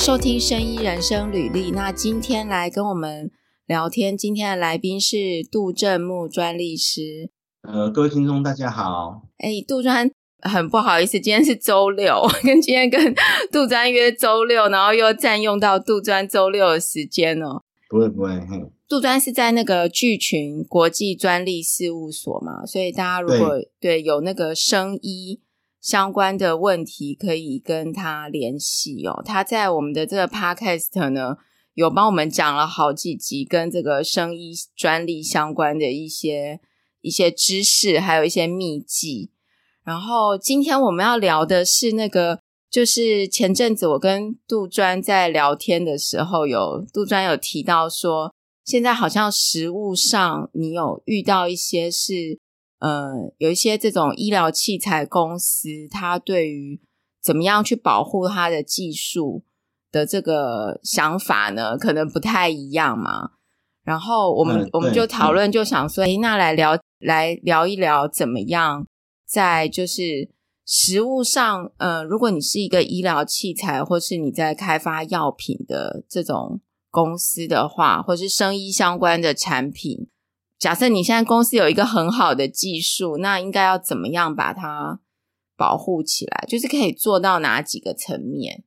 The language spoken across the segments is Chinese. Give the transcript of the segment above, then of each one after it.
收听《生医人生履历》。那今天来跟我们聊天，今天的来宾是杜正木专利师。呃，各位听众大家好。哎，杜专很不好意思，今天是周六，跟今天跟杜专约周六，然后又占用到杜专周六的时间哦。不会不会，嘿。杜专是在那个聚群国际专利事务所嘛，所以大家如果对，对有那个生医。相关的问题可以跟他联系哦。他在我们的这个 podcast 呢，有帮我们讲了好几集跟这个生医专利相关的一些一些知识，还有一些秘籍。然后今天我们要聊的是那个，就是前阵子我跟杜专在聊天的时候有，杜专有提到说，现在好像实物上你有遇到一些是。呃，有一些这种医疗器材公司，它对于怎么样去保护它的技术的这个想法呢，可能不太一样嘛。然后我们、嗯、我们就讨论，就想说，诶，那来聊来聊一聊，怎么样在就是实物上，呃，如果你是一个医疗器材，或是你在开发药品的这种公司的话，或是生医相关的产品。假设你现在公司有一个很好的技术，那应该要怎么样把它保护起来？就是可以做到哪几个层面？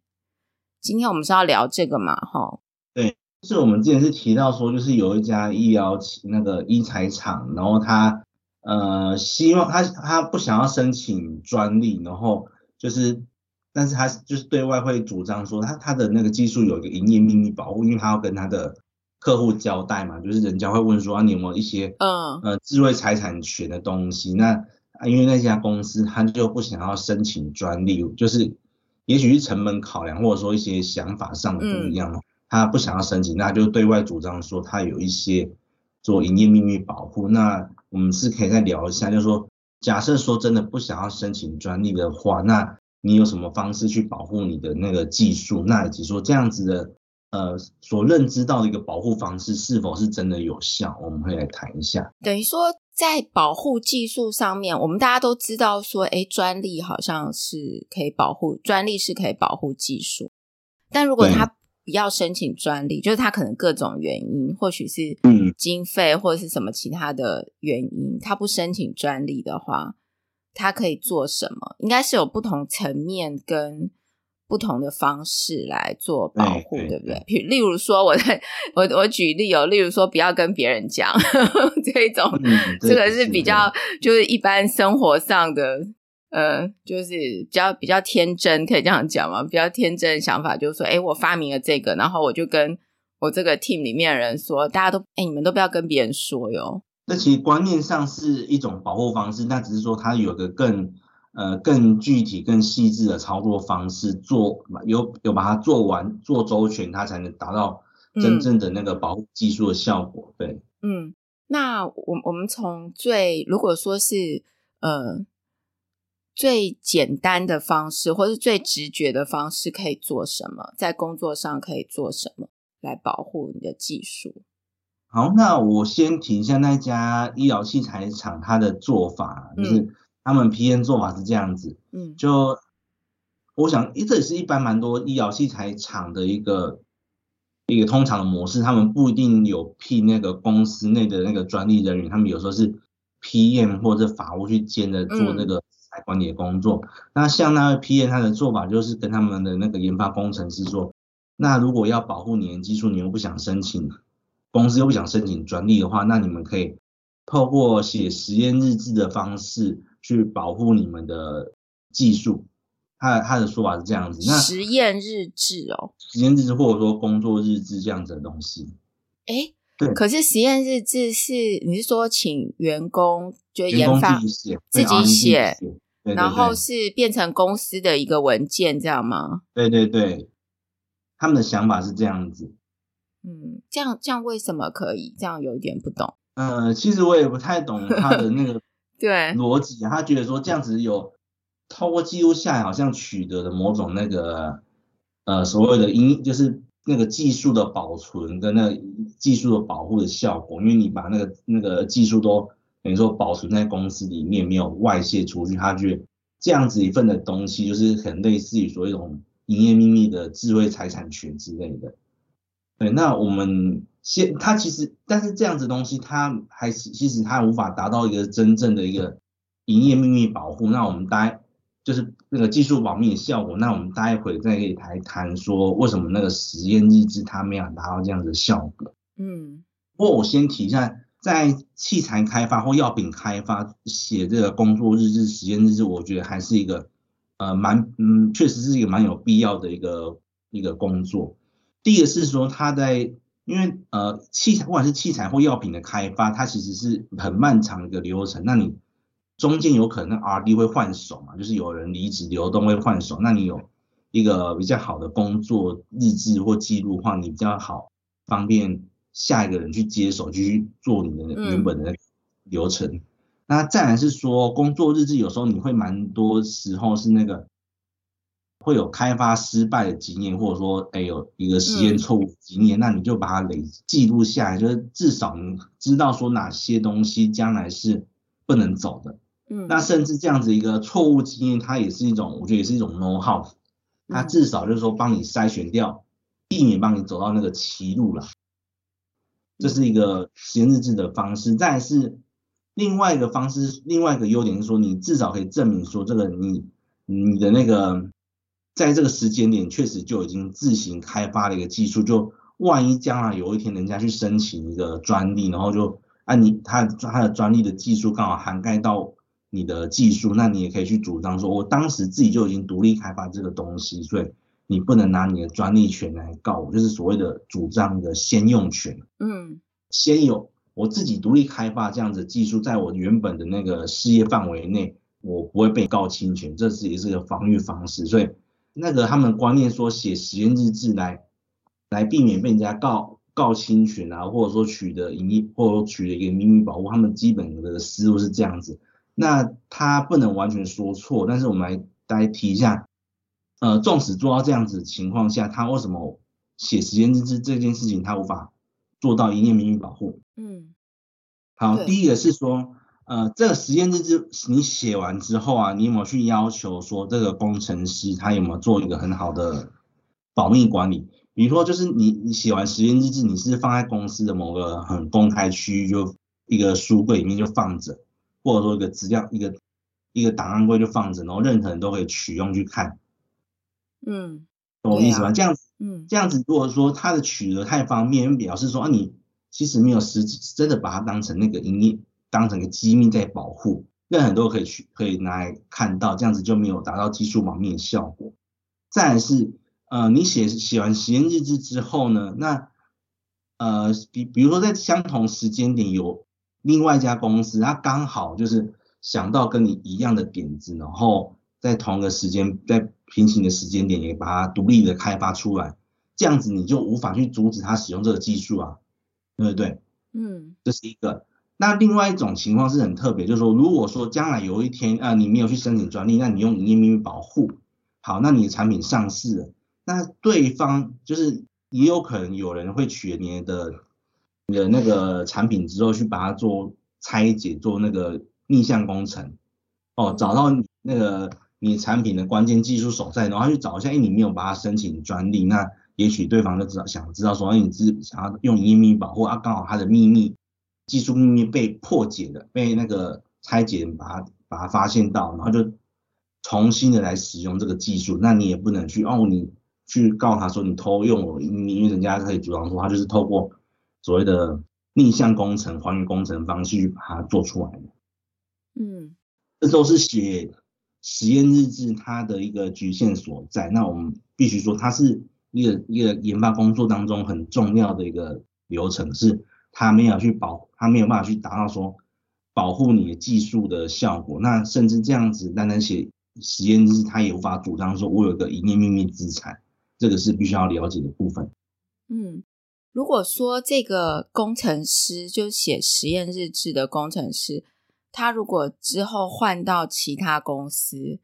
今天我们是要聊这个嘛？哈，对，就是我们之前是提到说，就是有一家医疗那个医材厂，然后他呃希望他他不想要申请专利，然后就是，但是他就是对外会主张说他他的那个技术有一个营业秘密保护，因为他要跟他的。客户交代嘛，就是人家会问说啊，你有没有一些嗯呃智慧财产权的东西？那因为那家公司他就不想要申请专利，就是也许是成本考量，或者说一些想法上的不一样，他不想要申请，那就对外主张说他有一些做营业秘密保护。那我们是可以再聊一下，就是说假设说真的不想要申请专利的话，那你有什么方式去保护你的那个技术？那以及说这样子的。呃，所认知到的一个保护方式是否是真的有效？我们会来谈一下。等于说，在保护技术上面，我们大家都知道说，诶，专利好像是可以保护，专利是可以保护技术。但如果他不要申请专利，就是他可能各种原因，或许是嗯经费或者是什么其他的原因，他不申请专利的话，他可以做什么？应该是有不同层面跟。不同的方式来做保护，对，对不对？例如说，我在 我 我举例哦，例如说，不要跟别人讲 这一种，嗯、这个是比较就是一般生活上的，呃，就是比较比较天真，可以这样讲吗？比较天真的想法就是说，哎，我发明了这个，然后我就跟我这个 team 里面的人说，大家都哎，你们都不要跟别人说哟。那其实观念上是一种保护方式，那只是说它有个更。呃，更具体、更细致的操作方式，做有有把它做完、做周全，它才能达到真正的那个保护技术的效果。嗯、对，嗯，那我我们从最如果说是呃最简单的方式，或是最直觉的方式，可以做什么？在工作上可以做什么来保护你的技术？好，那我先提一下那家医疗器材厂它的做法，就是。嗯他们 P N 做法是这样子，嗯，就我想，这也是一般蛮多医疗器材厂的一个一个通常的模式。他们不一定有聘那个公司内的那个专利人员，他们有时候是 PM 或者法务去兼着做那个管理的工作。嗯、那像那个 PM 他的做法就是跟他们的那个研发工程师说，那如果要保护你的技术，你又不想申请，公司又不想申请专利的话，那你们可以透过写实验日志的方式。去保护你们的技术，他他的说法是这样子。那实验日志哦，实验日志或者说工作日志这样子的东西。哎，对。可是实验日志是你是说请员工就研发自己写，自己写，然后是变成公司的一个文件这样吗？对对对，他们的想法是这样子。嗯，这样这样为什么可以？这样有一点不懂。呃，其实我也不太懂他的那个。对逻辑，他觉得说这样子有透过记录下来，好像取得的某种那个呃所谓的因，就是那个技术的保存跟那个技术的保护的效果，因为你把那个那个技术都等于说保存在公司里面，没有外泄出去，他觉得这样子一份的东西就是很类似于说一种营业秘密的智慧财产权之类的。对，那我们先，它其实，但是这样子东西，它还是其实它无法达到一个真正的一个营业秘密保护。那我们待就是那个技术保密的效果。那我们待会再可以来谈说，为什么那个实验日志它没有达到这样子的效果。嗯，不过我先提一下，在器材开发或药品开发写这个工作日志、实验日志，我觉得还是一个呃蛮嗯，确实是一个蛮有必要的一个一个工作。第一个是说，它在因为呃器材，不管是器材或药品的开发，它其实是很漫长的一个流程。那你中间有可能 R&D 会换手嘛，就是有人离职流动会换手。那你有一个比较好的工作日志或记录的话，你比较好方便下一个人去接手，继续做你的原本的流程。嗯、那再来是说，工作日志有时候你会蛮多时候是那个。会有开发失败的经验，或者说，哎，有一个实验错误的经验，嗯、那你就把它累记录下来，就是至少你知道说哪些东西将来是不能走的。嗯，那甚至这样子一个错误经验，它也是一种，我觉得也是一种 know how，它至少就是说帮你筛选掉，避免帮你走到那个歧路了。这是一个实验日志的方式。再是另外一个方式，另外一个优点是说，你至少可以证明说，这个你你的那个。在这个时间点，确实就已经自行开发了一个技术。就万一将来有一天人家去申请一个专利，然后就按你他他的专利的技术刚好涵盖到你的技术，那你也可以去主张说，我当时自己就已经独立开发这个东西，所以你不能拿你的专利权来告我，就是所谓的主张的先用权。嗯，先有我自己独立开发这样子技术，在我原本的那个事业范围内，我不会被告侵权，这是也是一个防御方式，所以。那个他们观念说写实验日志来来避免被人家告告侵权啊，或者说取得隐秘，或者说取得一个秘密保护，他们基本的思路是这样子。那他不能完全说错，但是我们来来提一下，呃，纵使做到这样子情况下，他为什么写实验日志这件事情他无法做到一念秘密保护？嗯，好，第一个是说。呃，这个实验日志你写完之后啊，你有没有去要求说这个工程师他有没有做一个很好的保密管理？比如说，就是你你写完实验日志，你是放在公司的某个很公开区域，就一个书柜里面就放着，或者说一个资料一个一个档案柜就放着，然后任何人都可以取用去看。嗯，懂我意思吗？这样子，嗯，这样子如果说它的取得太方便，表示说啊，你其实没有实际真的把它当成那个营业。当成个机密在保护，那很多可以去可以拿来看到，这样子就没有达到技术保密的效果。再来是，呃，你写写完实验日志之后呢，那呃，比比如说在相同时间点有另外一家公司，它刚好就是想到跟你一样的点子，然后在同一个时间在平行的时间点也把它独立的开发出来，这样子你就无法去阻止他使用这个技术啊，对不对？嗯，这是一个。那另外一种情况是很特别，就是说，如果说将来有一天啊，你没有去申请专利，那你用营业秘密保护，好，那你的产品上市了，那对方就是也有可能有人会取你的你的那个产品之后去把它做拆解，做那个逆向工程，哦，找到那个你产品的关键技术所在，然后去找一下，哎，你没有把它申请专利，那也许对方就知道想知道说，哎，你是想要用营业秘密保护啊，刚好他的秘密。技术秘密被破解了，被那个拆解，把它把它发现到，然后就重新的来使用这个技术，那你也不能去哦，你去告他说你偷用我因为人家可以主张说他就是透过所谓的逆向工程、还原工程方式去把它做出来的。嗯，这都是写实验日志它的一个局限所在。那我们必须说，它是一个一个研发工作当中很重要的一个流程是。他没有去保，他没有办法去达到说保护你的技术的效果。那甚至这样子单单写实验日志，他也无法主张说我有个营业秘密资产，这个是必须要了解的部分。嗯，如果说这个工程师就写实验日志的工程师，他如果之后换到其他公司，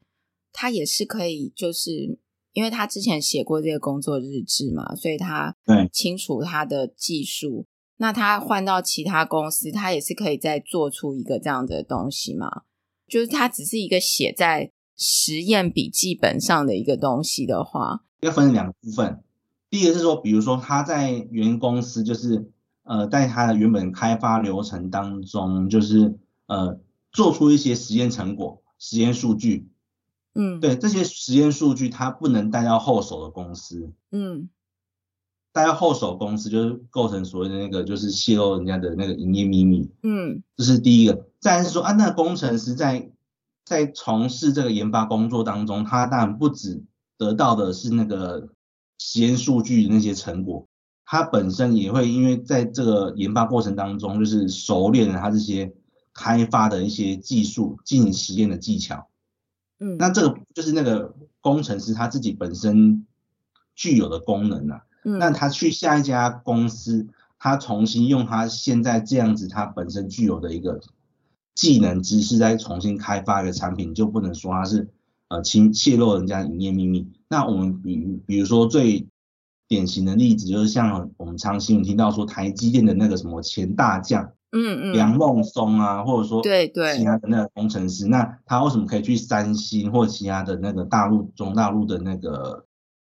他也是可以，就是因为他之前写过这个工作日志嘛，所以他清楚他的技术。那他换到其他公司，他也是可以再做出一个这样的东西吗？就是他只是一个写在实验笔记本上的一个东西的话，要分两个部分。第一个是说，比如说他在原公司，就是呃，在他的原本开发流程当中，就是呃，做出一些实验成果、实验数据。嗯，对，这些实验数据，他不能带到后手的公司。嗯。带到后手公司就是构成所谓的那个，就是泄露人家的那个营业秘密。嗯，这是第一个。再来是说啊，那工程师在在从事这个研发工作当中，他当然不止得到的是那个实验数据的那些成果，他本身也会因为在这个研发过程当中，就是熟练了他这些开发的一些技术，进行实验的技巧。嗯，那这个就是那个工程师他自己本身具有的功能啊。那他去下一家公司，他重新用他现在这样子他本身具有的一个技能知识，再重新开发一个产品，就不能说他是呃侵泄露人家营业秘密。那我们比比如说最典型的例子，就是像我们常新闻听到说台积电的那个什么前大将，嗯嗯，梁孟松啊，或者说对对其他的那个工程师，那他为什么可以去三星或其他的那个大陆中大陆的那个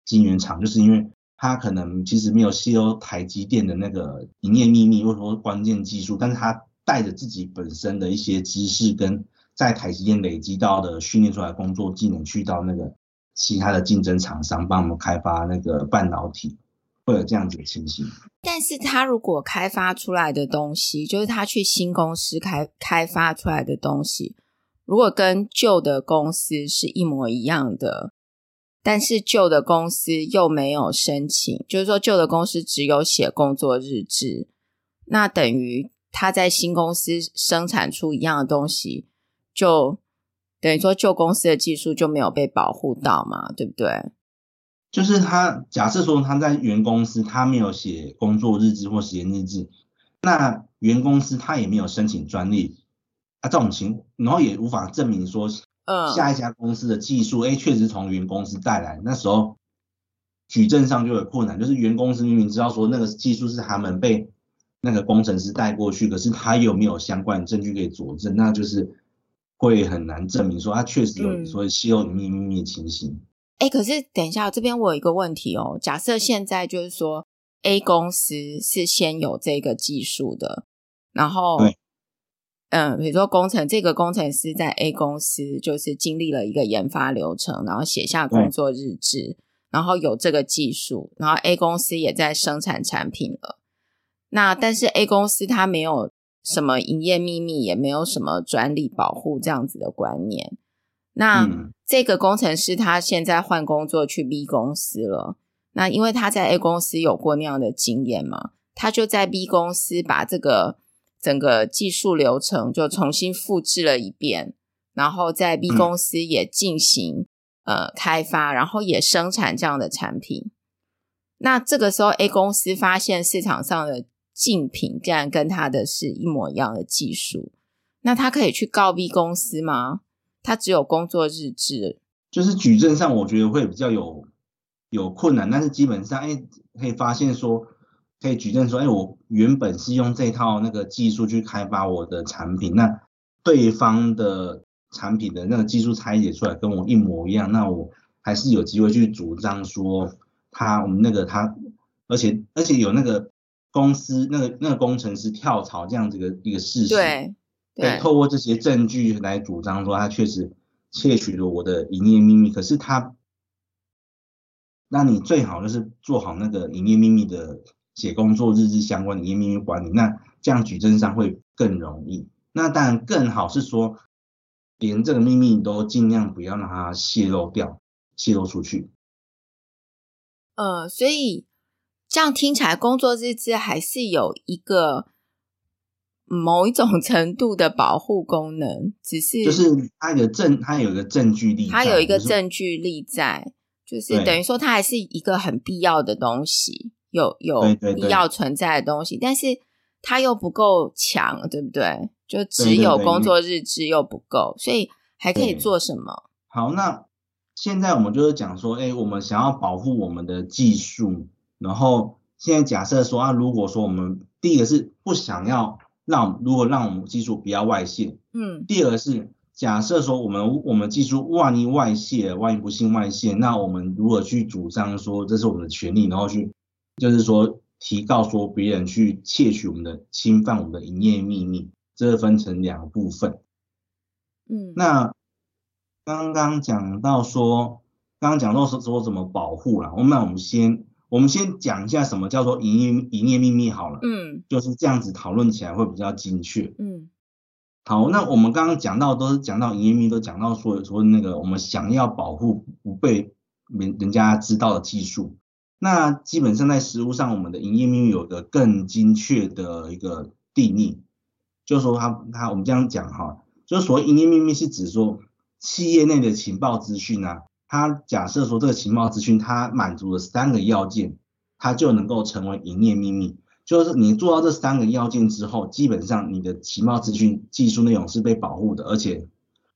晶圆厂，就是因为。他可能其实没有泄露台积电的那个营业秘密或者说关键技术，但是他带着自己本身的一些知识跟在台积电累积到的训练出来工作技能，去到那个其他的竞争厂商帮我们开发那个半导体，会有这样子的情形。但是他如果开发出来的东西，就是他去新公司开开发出来的东西，如果跟旧的公司是一模一样的。但是旧的公司又没有申请，就是说旧的公司只有写工作日志，那等于他在新公司生产出一样的东西，就等于说旧公司的技术就没有被保护到嘛，对不对？就是他假设说他在原公司他没有写工作日志或实验日志，那原公司他也没有申请专利啊，这种情，然后也无法证明说。嗯，下一家公司的技术，哎，确实从原公司带来。那时候举证上就有困难，就是原公司明明知道说那个技术是他们被那个工程师带过去，可是他有没有相关的证据可以佐证？那就是会很难证明说他确实有所谓泄露秘密的情形。哎、嗯，可是等一下，这边我有一个问题哦。假设现在就是说 A 公司是先有这个技术的，然后。嗯，比如说工程，这个工程师在 A 公司就是经历了一个研发流程，然后写下工作日志，然后有这个技术，然后 A 公司也在生产产品了。那但是 A 公司它没有什么营业秘密，也没有什么专利保护这样子的观念。那这个工程师他现在换工作去 B 公司了，那因为他在 A 公司有过那样的经验嘛，他就在 B 公司把这个。整个技术流程就重新复制了一遍，然后在 B 公司也进行、嗯、呃开发，然后也生产这样的产品。那这个时候 A 公司发现市场上的竞品竟然跟他的是一模一样的技术，那他可以去告 B 公司吗？他只有工作日志，就是举证上我觉得会比较有有困难，但是基本上哎可以发现说。可以举证说，哎，我原本是用这套那个技术去开发我的产品，那对方的产品的那个技术拆解出来跟我一模一样，那我还是有机会去主张说他我们那个他，而且而且有那个公司那个那个工程师跳槽这样子的一个事实，对，对，透过这些证据来主张说他确实窃取了我的营业秘密，可是他，那你最好就是做好那个营业秘密的。写工作日志相关的秘密管理，那这样举证上会更容易。那当然更好是说，连这个秘密都尽量不要让它泄露掉，泄露出去。呃，所以这样听起来，工作日志还是有一个某一种程度的保护功能，只是就是它有证，它有一个证据力，它有一个证据力在，就是等于说它还是一个很必要的东西。有有必要存在的东西，对对对，但是它又不够强，对不对？就只有工作日志又不够，所以还可以做什么？好，那现在我们就是讲说，哎，我们想要保护我们的技术，然后现在假设说啊，如果说我们第一个是不想要让，如果让我们技术不要外泄，嗯，第二个是假设说我们我们技术万一外泄，万一不幸外泄，那我们如何去主张说这是我们的权利，然后去就是说提告说别人去窃取我们的、侵犯我们的营业秘密，这个分成两个部分。嗯，那刚刚讲到说，刚刚讲到说说怎么保护了，我们那我们先我们先讲一下什么叫做营业营业秘密好了，嗯，就是这样子讨论起来会比较精确，嗯。好，那我们刚刚讲到都是讲到营业秘密，都讲到说说那个我们想要保护不被人人家知道的技术。那基本上在实务上，我们的营业秘密有个更精确的一个定义，就是说它它我们这样讲哈，就是所谓营业秘密是指说企业内的情报资讯啊，它假设说这个情报资讯它满足了三个要件，它就能够成为营业秘密。就是你做到这三个要件之后，基本上你的情报资讯技术内容是被保护的，而且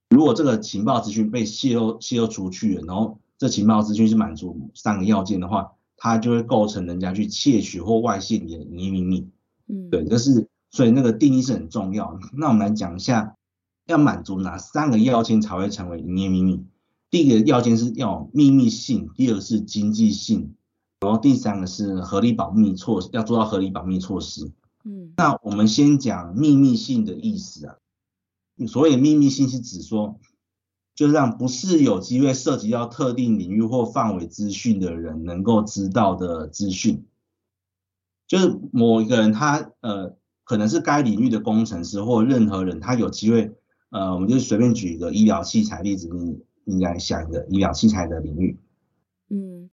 如果这个情报资讯被泄露泄露出去了，然后这情报资讯是满足三个要件的话，它就会构成人家去窃取或外泄你的营业秘密。嗯，对，就是所以那个定义是很重要。那我们来讲一下，要满足哪三个要件才会成为营业秘密？第一个要件是要有秘密性，第二个是经济性。然后第三个是合理保密措施，要做到合理保密措施。嗯，那我们先讲秘密性的意思啊。所谓的秘密性是指说，就是让不是有机会涉及到特定领域或范围资讯的人能够知道的资讯。就是某一个人他呃，可能是该领域的工程师或任何人，他有机会呃，我们就随便举一个医疗器材例子，你你来想一个医疗器材的领域。嗯。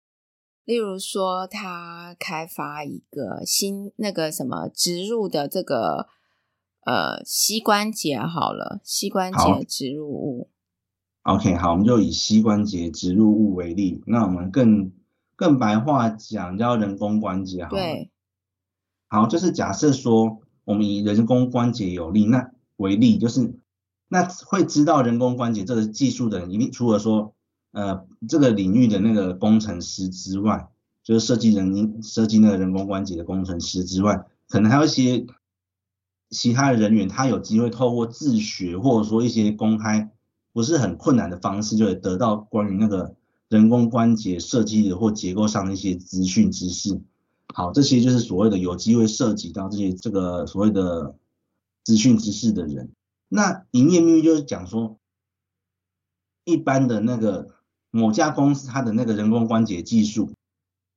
例如说，他开发一个新那个什么植入的这个呃膝关节好了，膝关节植入物。OK，好，我们就以膝关节植入物为例。那我们更更白话讲叫人工关节好。好，就是假设说我们以人工关节有例那为例，就是那会知道人工关节这个技术的人，一定除了说。呃，这个领域的那个工程师之外，就是设计人设计那个人工关节的工程师之外，可能还有一些其他的人员，他有机会透过自学或者说一些公开不是很困难的方式，就会得到关于那个人工关节设计的或结构上的一些资讯知识。好，这些就是所谓的有机会涉及到这些这个所谓的资讯知识的人。那营业秘密就是讲说，一般的那个。某家公司它的那个人工关节技术，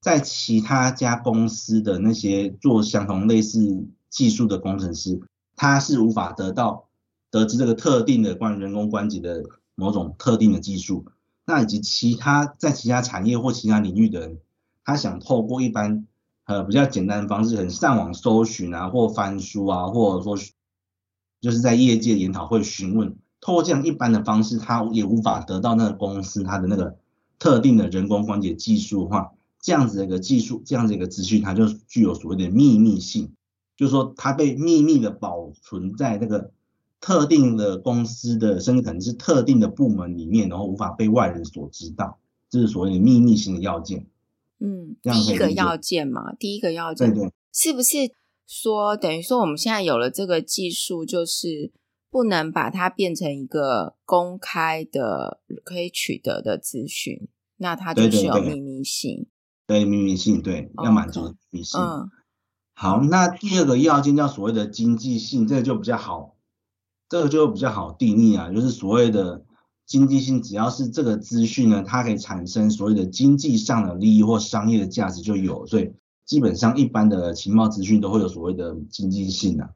在其他家公司的那些做相同类似技术的工程师，他是无法得到得知这个特定的关于人工关节的某种特定的技术。那以及其他在其他产业或其他领域的人，他想透过一般呃比较简单的方式，很上网搜寻啊，或翻书啊，或者说就是在业界研讨会询问。透过这样一般的方式，他也无法得到那个公司他的那个特定的人工关节技术的话，这样子的一个技术，这样子一个资讯，它就具有所谓的秘密性，就是说它被秘密的保存在那个特定的公司的，甚至可能是特定的部门里面，然后无法被外人所知道，这是所谓的秘密性的要件。嗯，第一个要件嘛，第一个要件，对对，是不是说等于说我们现在有了这个技术，就是？不能把它变成一个公开的可以取得的资讯，那它就是有秘密性。对，秘密性，对，要满足秘密性。嗯，好，那第二个要件叫所谓的经济性，这个就比较好，这个就比较好定义啊，就是所谓的经济性，只要是这个资讯呢，它可以产生所谓的经济上的利益或商业的价值就有，所以基本上一般的情报资讯都会有所谓的经济性啊。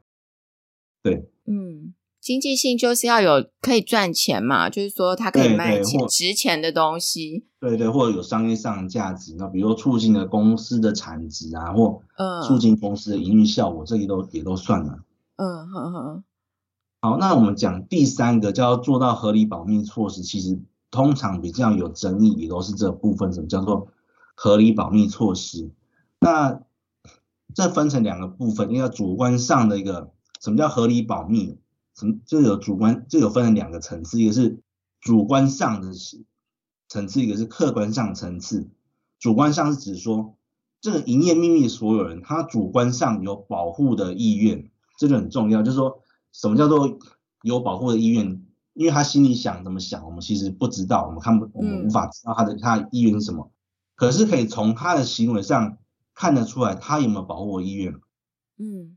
对，嗯。经济性就是要有可以赚钱嘛，就是说它可以卖钱值钱的东西，对对，或者有商业上的价值，那比如说促进了公司的产值啊，或促进公司的营运效果，嗯、这些都也都算了。嗯哼哼。好，那我们讲第三个叫做到合理保密措施，其实通常比较有争议，也都是这部分，什么叫做合理保密措施？那这分成两个部分，一个主观上的一个什么叫合理保密？什么就有主观，就有分成两个层次，一个是主观上的层次，一个是客观上层次。主观上是指说，这个营业秘密所有人，他主观上有保护的意愿，这就很重要。就是说什么叫做有保护的意愿？因为他心里想怎么想，我们其实不知道，我们看不，我们无法知道他的、嗯、他的意愿是什么。可是可以从他的行为上看得出来，他有没有保护我意愿。嗯，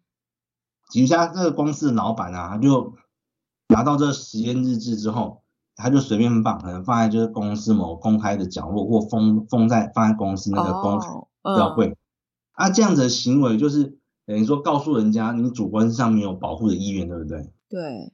比如像这个公司的老板啊，他就拿到这个实验日志之后，他就随便放，可能放在就是公司某公开的角落，或封封在放在公司那个公开吊柜。啊，这样子的行为就是等于说告诉人家，你主观上没有保护的意愿，对不对？对。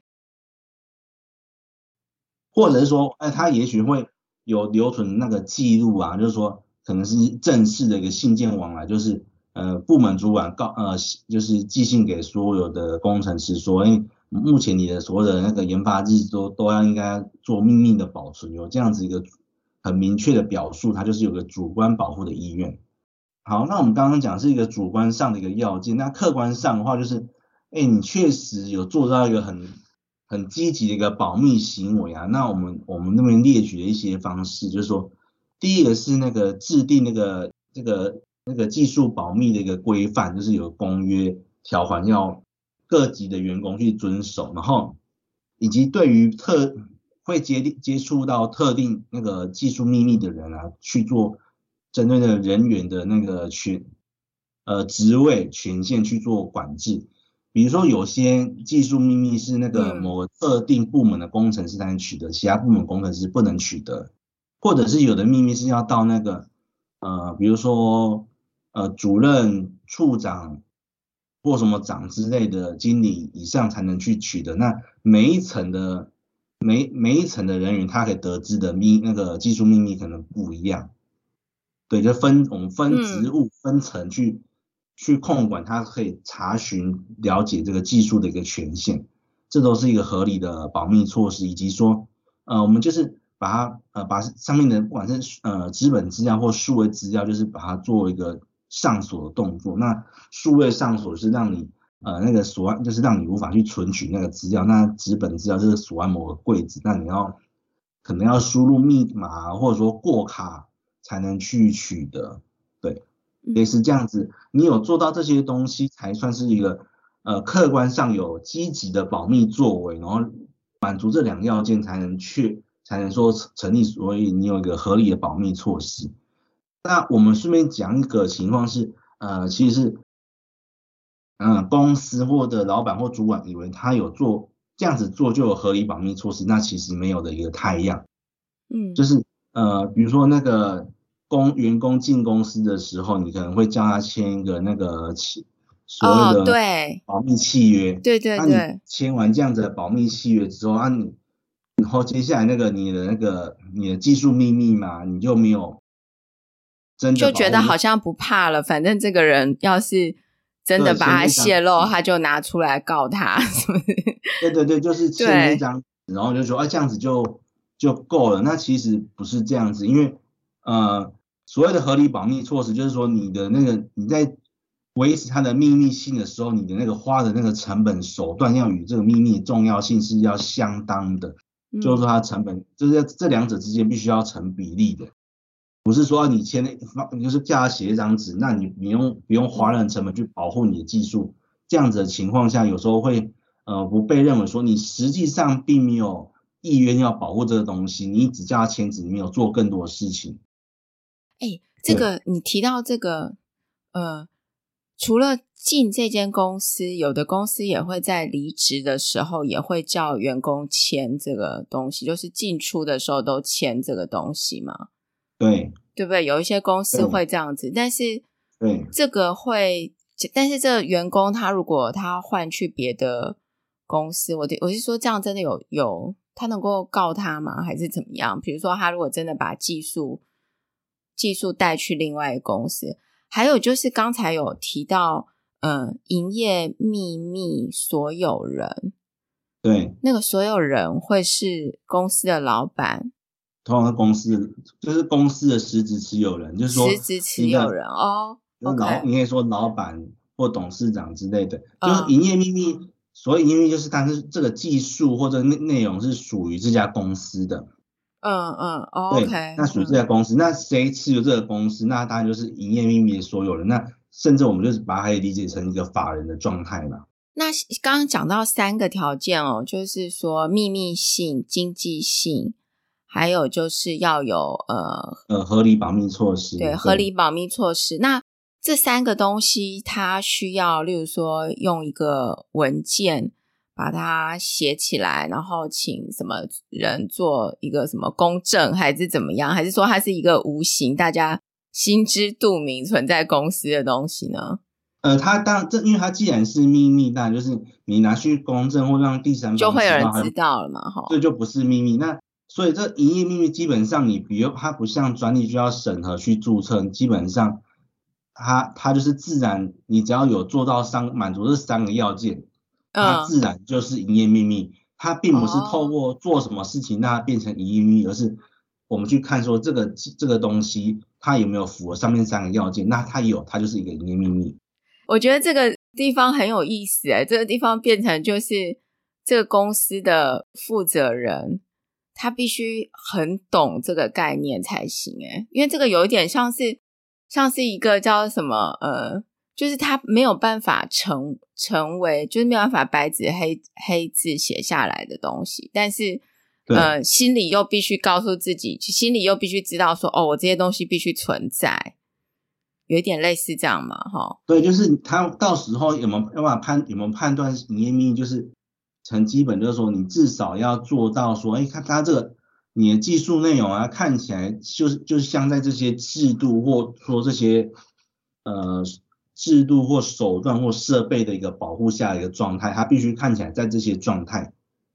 或者是说，哎，他也许会有留存那个记录啊，就是说，可能是正式的一个信件往来，就是呃，部门主管告呃，就是寄信给所有的工程师说，哎，目前你的所有的那个研发日志都都要应该做秘密的保存，有这样子一个很明确的表述，它就是有个主观保护的意愿。好，那我们刚刚讲是一个主观上的一个要件，那客观上的话就是，哎，你确实有做到一个很。很积极的一个保密行为啊，那我们我们那边列举的一些方式，就是说，第一个是那个制定那个这个那个技术保密的一个规范，就是有公约条款要各级的员工去遵守，然后以及对于特会接接触到特定那个技术秘密的人啊，去做针对的人员的那个权呃职位权限去做管制。比如说，有些技术秘密是那个某个特定部门的工程师才能取得，其他部门工程师不能取得，或者是有的秘密是要到那个呃，比如说呃主任、处长或什么长之类的经理以上才能去取得。那每一层的每每一层的人员，他可以得知的秘那个技术秘密可能不一样。对，就分我们分职务分层去。去控管，它可以查询了解这个技术的一个权限，这都是一个合理的保密措施。以及说，呃，我们就是把它呃把上面的不管是呃纸本资料或数位资料，就是把它做一个上锁的动作。那数位上锁是让你呃那个锁完，就是让你无法去存取那个资料。那纸本资料就是锁完某个柜子，那你要可能要输入密码或者说过卡才能去取得。对。也是这样子，你有做到这些东西，才算是一个呃客观上有积极的保密作为，然后满足这两个要件，才能确才能说成立。所以你有一个合理的保密措施。那我们顺便讲一个情况是，呃，其实是，嗯、呃，公司或者老板或主管以为他有做这样子做就有合理保密措施，那其实没有的一个太阳，嗯，就是呃，比如说那个。工员工进公司的时候，你可能会叫他签一个那个契，所谓的保密契约。对对对。那你签完这样子的保密契约之后，啊你，然后接下来那个你的那个你的技术秘密嘛，你就没有真的就觉得好像不怕了。反正这个人要是真的把他泄露，他就拿出来告他？对对对，就是签一张，然后就说啊这样子就就够了。那其实不是这样子，因为呃。所谓的合理保密措施，就是说你的那个你在维持它的秘密性的时候，你的那个花的那个成本手段要与这个秘密重要性是要相当的，嗯、就是说它成本就是这两者之间必须要成比例的，不是说你签那就是叫他写一张纸，那你不用不用花任何成本去保护你的技术，这样子的情况下，有时候会呃不被认为说你实际上并没有意愿要保护这个东西，你只叫他签字，你没有做更多的事情。哎，这个你提到这个，呃，除了进这间公司，有的公司也会在离职的时候也会叫员工签这个东西，就是进出的时候都签这个东西嘛。对，对不对？有一些公司会这样子，但是，对，这个会，但是这个员工他如果他换去别的公司，我我是说这样真的有有他能够告他吗？还是怎么样？比如说他如果真的把技术技术带去另外一个公司，还有就是刚才有提到，嗯，营业秘密所有人，对，那个所有人会是公司的老板，通常是公司就是公司的实质持有人，就是说实质持有人哦，老你可以说老板或董事长之类的，就是营业秘密，所以因为就是但是这个技术或者内内容是属于这家公司的。嗯嗯，OK，那属于这家公司，嗯、那谁持有这个公司，那当然就是营业秘密的所有人。那甚至我们就是把它可以理解成一个法人的状态嘛。那刚刚讲到三个条件哦，就是说秘密性、经济性，还有就是要有呃呃合理保密措施。对，合理保密措施。那这三个东西，它需要，例如说用一个文件把它写起来，然后请什么人做一个什么公证，还是怎么样？还是说它是一个无形，大家心知肚明存在公司的东西呢？呃，它当这，因为它既然是秘密，当然就是你拿去公证或让第三方就会有人知道了嘛，哈，这就不是秘密。那所以这营业秘密基本上，你比如它不像专利需要审核去注册，基本上它它就是自然，你只要有做到三满足这三个要件，它自然就是营业秘密。它并不是透过做什么事情让它变成营业秘密，而是我们去看说这个这个东西它有没有符合上面三个要件，那它有，它就是一个营业秘密。我觉得这个地方很有意思哎，这个地方变成就是这个公司的负责人，他必须很懂这个概念才行诶，因为这个有一点像是像是一个叫什么呃，就是他没有办法成成为，就是没有办法白纸黑黑字写下来的东西，但是呃，心里又必须告诉自己，心里又必须知道说，哦，我这些东西必须存在。有一点类似这样嘛，哈。对，就是他到时候有没有办法判有没有判断营业秘密，就是很基本，就是说你至少要做到说，哎，看他这个你的技术内容啊，看起来就是就是像在这些制度或说这些呃制度或手段或设备的一个保护下的一个状态，它必须看起来在这些状态，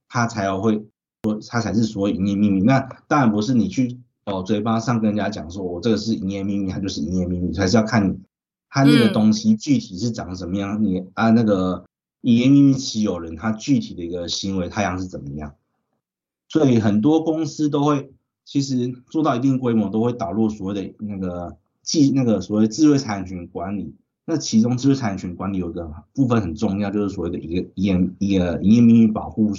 它才要会说它才是所谓营业秘密。那当然不是你去。哦，嘴巴上跟人家讲说，我这个是营业秘密，它就是营业秘密，还是要看它那个东西具体是长什么样。嗯、你啊，那个营业秘密持有人他具体的一个行为，太阳是怎么样？所以很多公司都会，其实做到一定规模，都会导入所谓的那个技那个所谓智慧产权管理。那其中智慧产权管理有个部分很重要，就是所谓的一个营一个营业秘密保护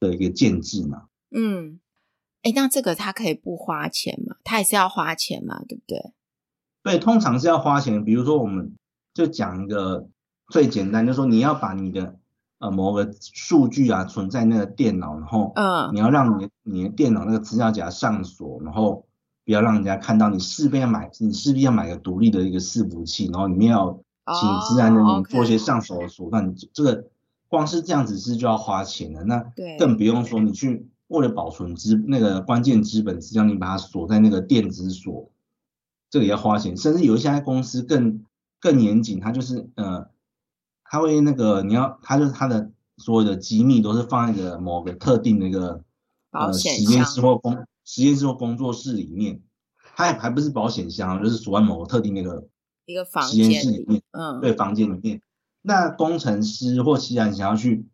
的一个建制嘛。嗯。哎，那这个他可以不花钱吗？他也是要花钱嘛，对不对？对，通常是要花钱。比如说，我们就讲一个最简单，就是说你要把你的呃某个数据啊存在那个电脑，然后嗯，你要让你的你的电脑那个资料夹上锁，然后不要让人家看到，你势必要买，你势必要买个独立的一个伺服器，然后里面要请资安人员做一些上锁的手段。这个光是这样子是就要花钱的，那更不用说你去。为了保存资那个关键资本资料，你把它锁在那个电子锁，这个也要花钱。甚至有一些公司更更严谨，它就是呃，它会那个你要，它就是它的所有的机密都是放在一个某个特定的一个呃实验室或工实验室或工作室里面，它还还不是保险箱，就是锁在某个特定那个一个房间实验室里面，嗯，对，房间里面。那工程师或其他人想要去。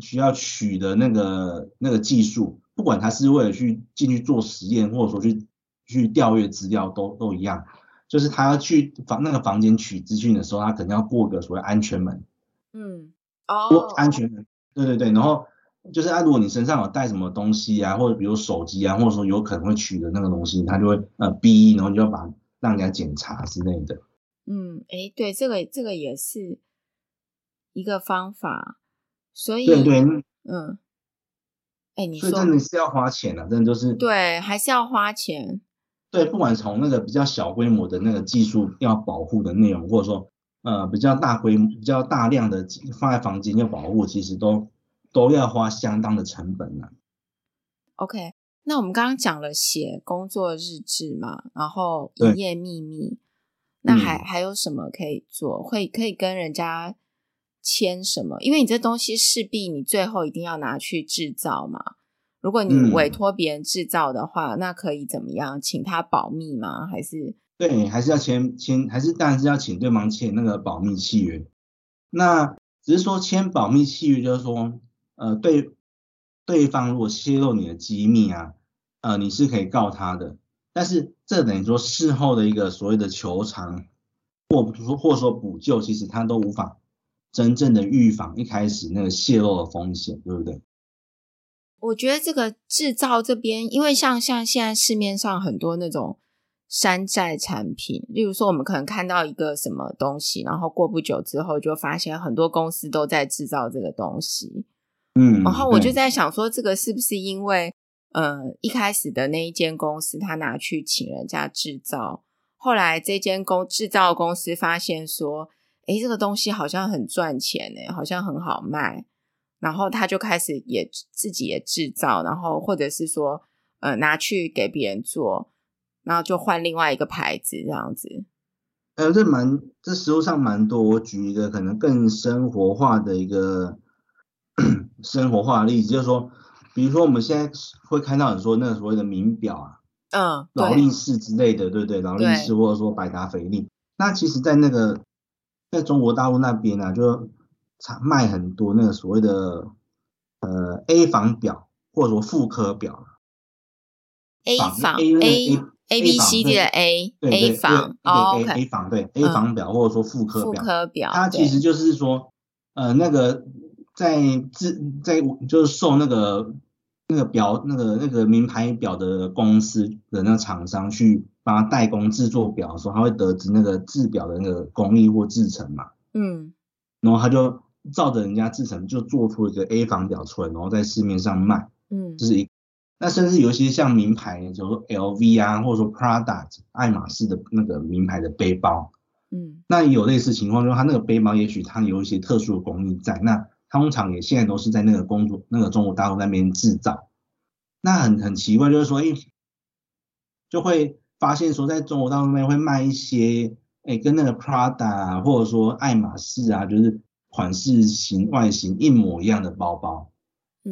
需要取的那个那个技术，不管他是为了去进去做实验，或者说去去调阅资料，都都一样。就是他要去房那个房间取资讯的时候，他肯定要过个所谓安全门。嗯，哦，安全门，对对对。然后就是啊，如果你身上有带什么东西啊，或者比如手机啊，或者说有可能会取的那个东西，他就会呃逼，然后就要把让人家检查之类的。嗯，哎，对，这个这个也是一个方法。所以，对对，嗯，哎，你说，所以真的是要花钱的，真的就是对，还是要花钱。对，不管从那个比较小规模的那个技术要保护的内容，或者说呃比较大规模、比较大量的放在房间要保护，其实都都要花相当的成本呢。OK，那我们刚刚讲了写工作日志嘛，然后营业秘密，那还、嗯、还有什么可以做？会可以跟人家。签什么？因为你这东西势必你最后一定要拿去制造嘛。如果你委托别人制造的话，嗯，那可以怎么样？请他保密吗？还是对，还是要签签？还是当然是要请对方签那个保密契约。那只是说签保密契约，就是说，呃，对对方如果泄露你的机密啊，呃，你是可以告他的。但是这等于说事后的一个所谓的求偿，或或或说补救，其实他都无法。真正的预防一开始那个泄露的风险，对不对？我觉得这个制造这边，因为像像现在市面上很多那种山寨产品，例如说，我们可能看到一个什么东西，然后过不久之后就发现很多公司都在制造这个东西。嗯，然后我就在想说，这个是不是因为呃一开始的那一间公司他拿去请人家制造，后来这间公制造公司发现说，诶，这个东西好像很赚钱诶，好像很好卖，然后他就开始也自己也制造，然后或者是说呃拿去给别人做。然后就换另外一个牌子这样子，呃，这蛮这实物上蛮多。我举一个可能更生活化的一个 生活化的例子，就是说，比如说我们现在会看到很多那个所谓的名表啊，嗯，劳力士之类的，对不对？劳力士或者说百达翡丽，那其实，在那个在中国大陆那边呢、啊，就卖很多那个所谓的呃 A 房表，或者说复刻表，A 房 A。A B C D 的 A A 房哦，A 仿对 A 仿表或者说复刻表，它其实就是说，呃，那个在制在就是受那个那个表那个那个名牌表的公司的那个厂商去帮他代工制作表的时候，他会得知那个制表的那个工艺或制成嘛，嗯，然后他就照着人家制成就做出一个 A 仿表出来，然后在市面上卖，嗯，这是一。那甚至有一些像名牌，比如说 LV 啊，或者说 Prada、爱马仕的那个名牌的背包，嗯，那也有类似情况，就是它那个背包也许它有一些特殊的工艺在，那通常也现在都是在那个工作那个中国大陆那边制造。那很很奇怪，就是说，哎，就会发现说，在中国大陆那边会卖一些，哎，跟那个 Prada 啊，或者说爱马仕啊，就是款式型外形一模一样的包包，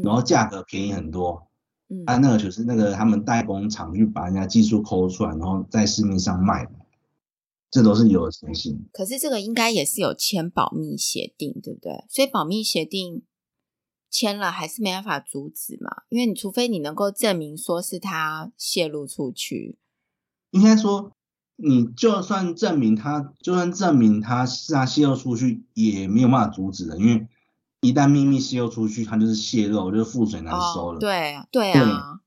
然后价格便宜很多。嗯，啊，那个就是那个他们代工厂去把人家技术抠出来，然后在市面上卖，这都是有的情形。可是这个应该也是有签保密协定，对不对？所以保密协定签了还是没办法阻止嘛？因为你除非你能够证明说是他泄露出去，应该说你就算证明他，就算证明他是他泄露出去，也没有办法阻止的，因为。一旦秘密泄露出去，它就是泄露，就是覆水难收了。哦、对对啊，对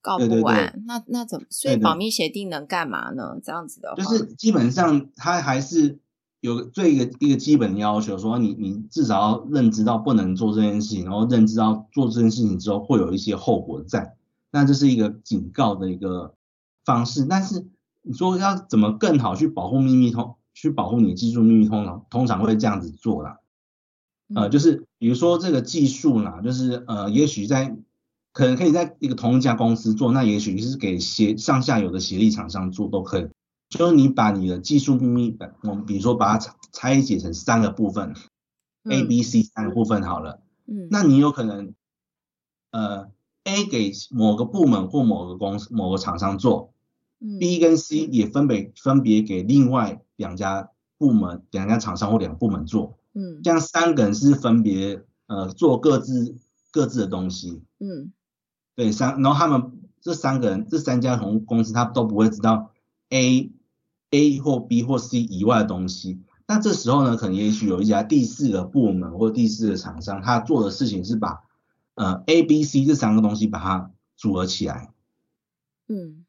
告不完。对对对那那怎么？所以保密协定能干嘛呢？这样子的话，就是基本上它还是有最一个一个基本的要求，说你你至少要认知到不能做这件事情，然后认知到做这件事情之后会有一些后果在。那这是一个警告的一个方式。但是你说要怎么更好去保护秘密通，去保护你的技术秘密通常通常会这样子做啦。呃，就是比如说这个技术啦，就是呃，也许在可能可以在一个同一家公司做，那也许是给协上下游的协力厂商做都可以。就是你把你的技术秘密，我们比如说把它拆解成三个部分，嗯，A、B、C 三个部分好了，嗯，那你有可能呃 A 给某个部门或某个公司某个厂商做，嗯，B 跟 C 也分别分别给另外两家部门、两家厂商或两个部门做。嗯，这样三个人是分别呃做各自各自的东西，嗯，对，三，然后他们这三个人这三家同公司，他都不会知道 A A 或 B 或 C 以外的东西。那这时候呢，可能也许有一家第四个部门或第四个厂商，他做的事情是把呃 A、B、C 这三个东西把它组合起来，嗯，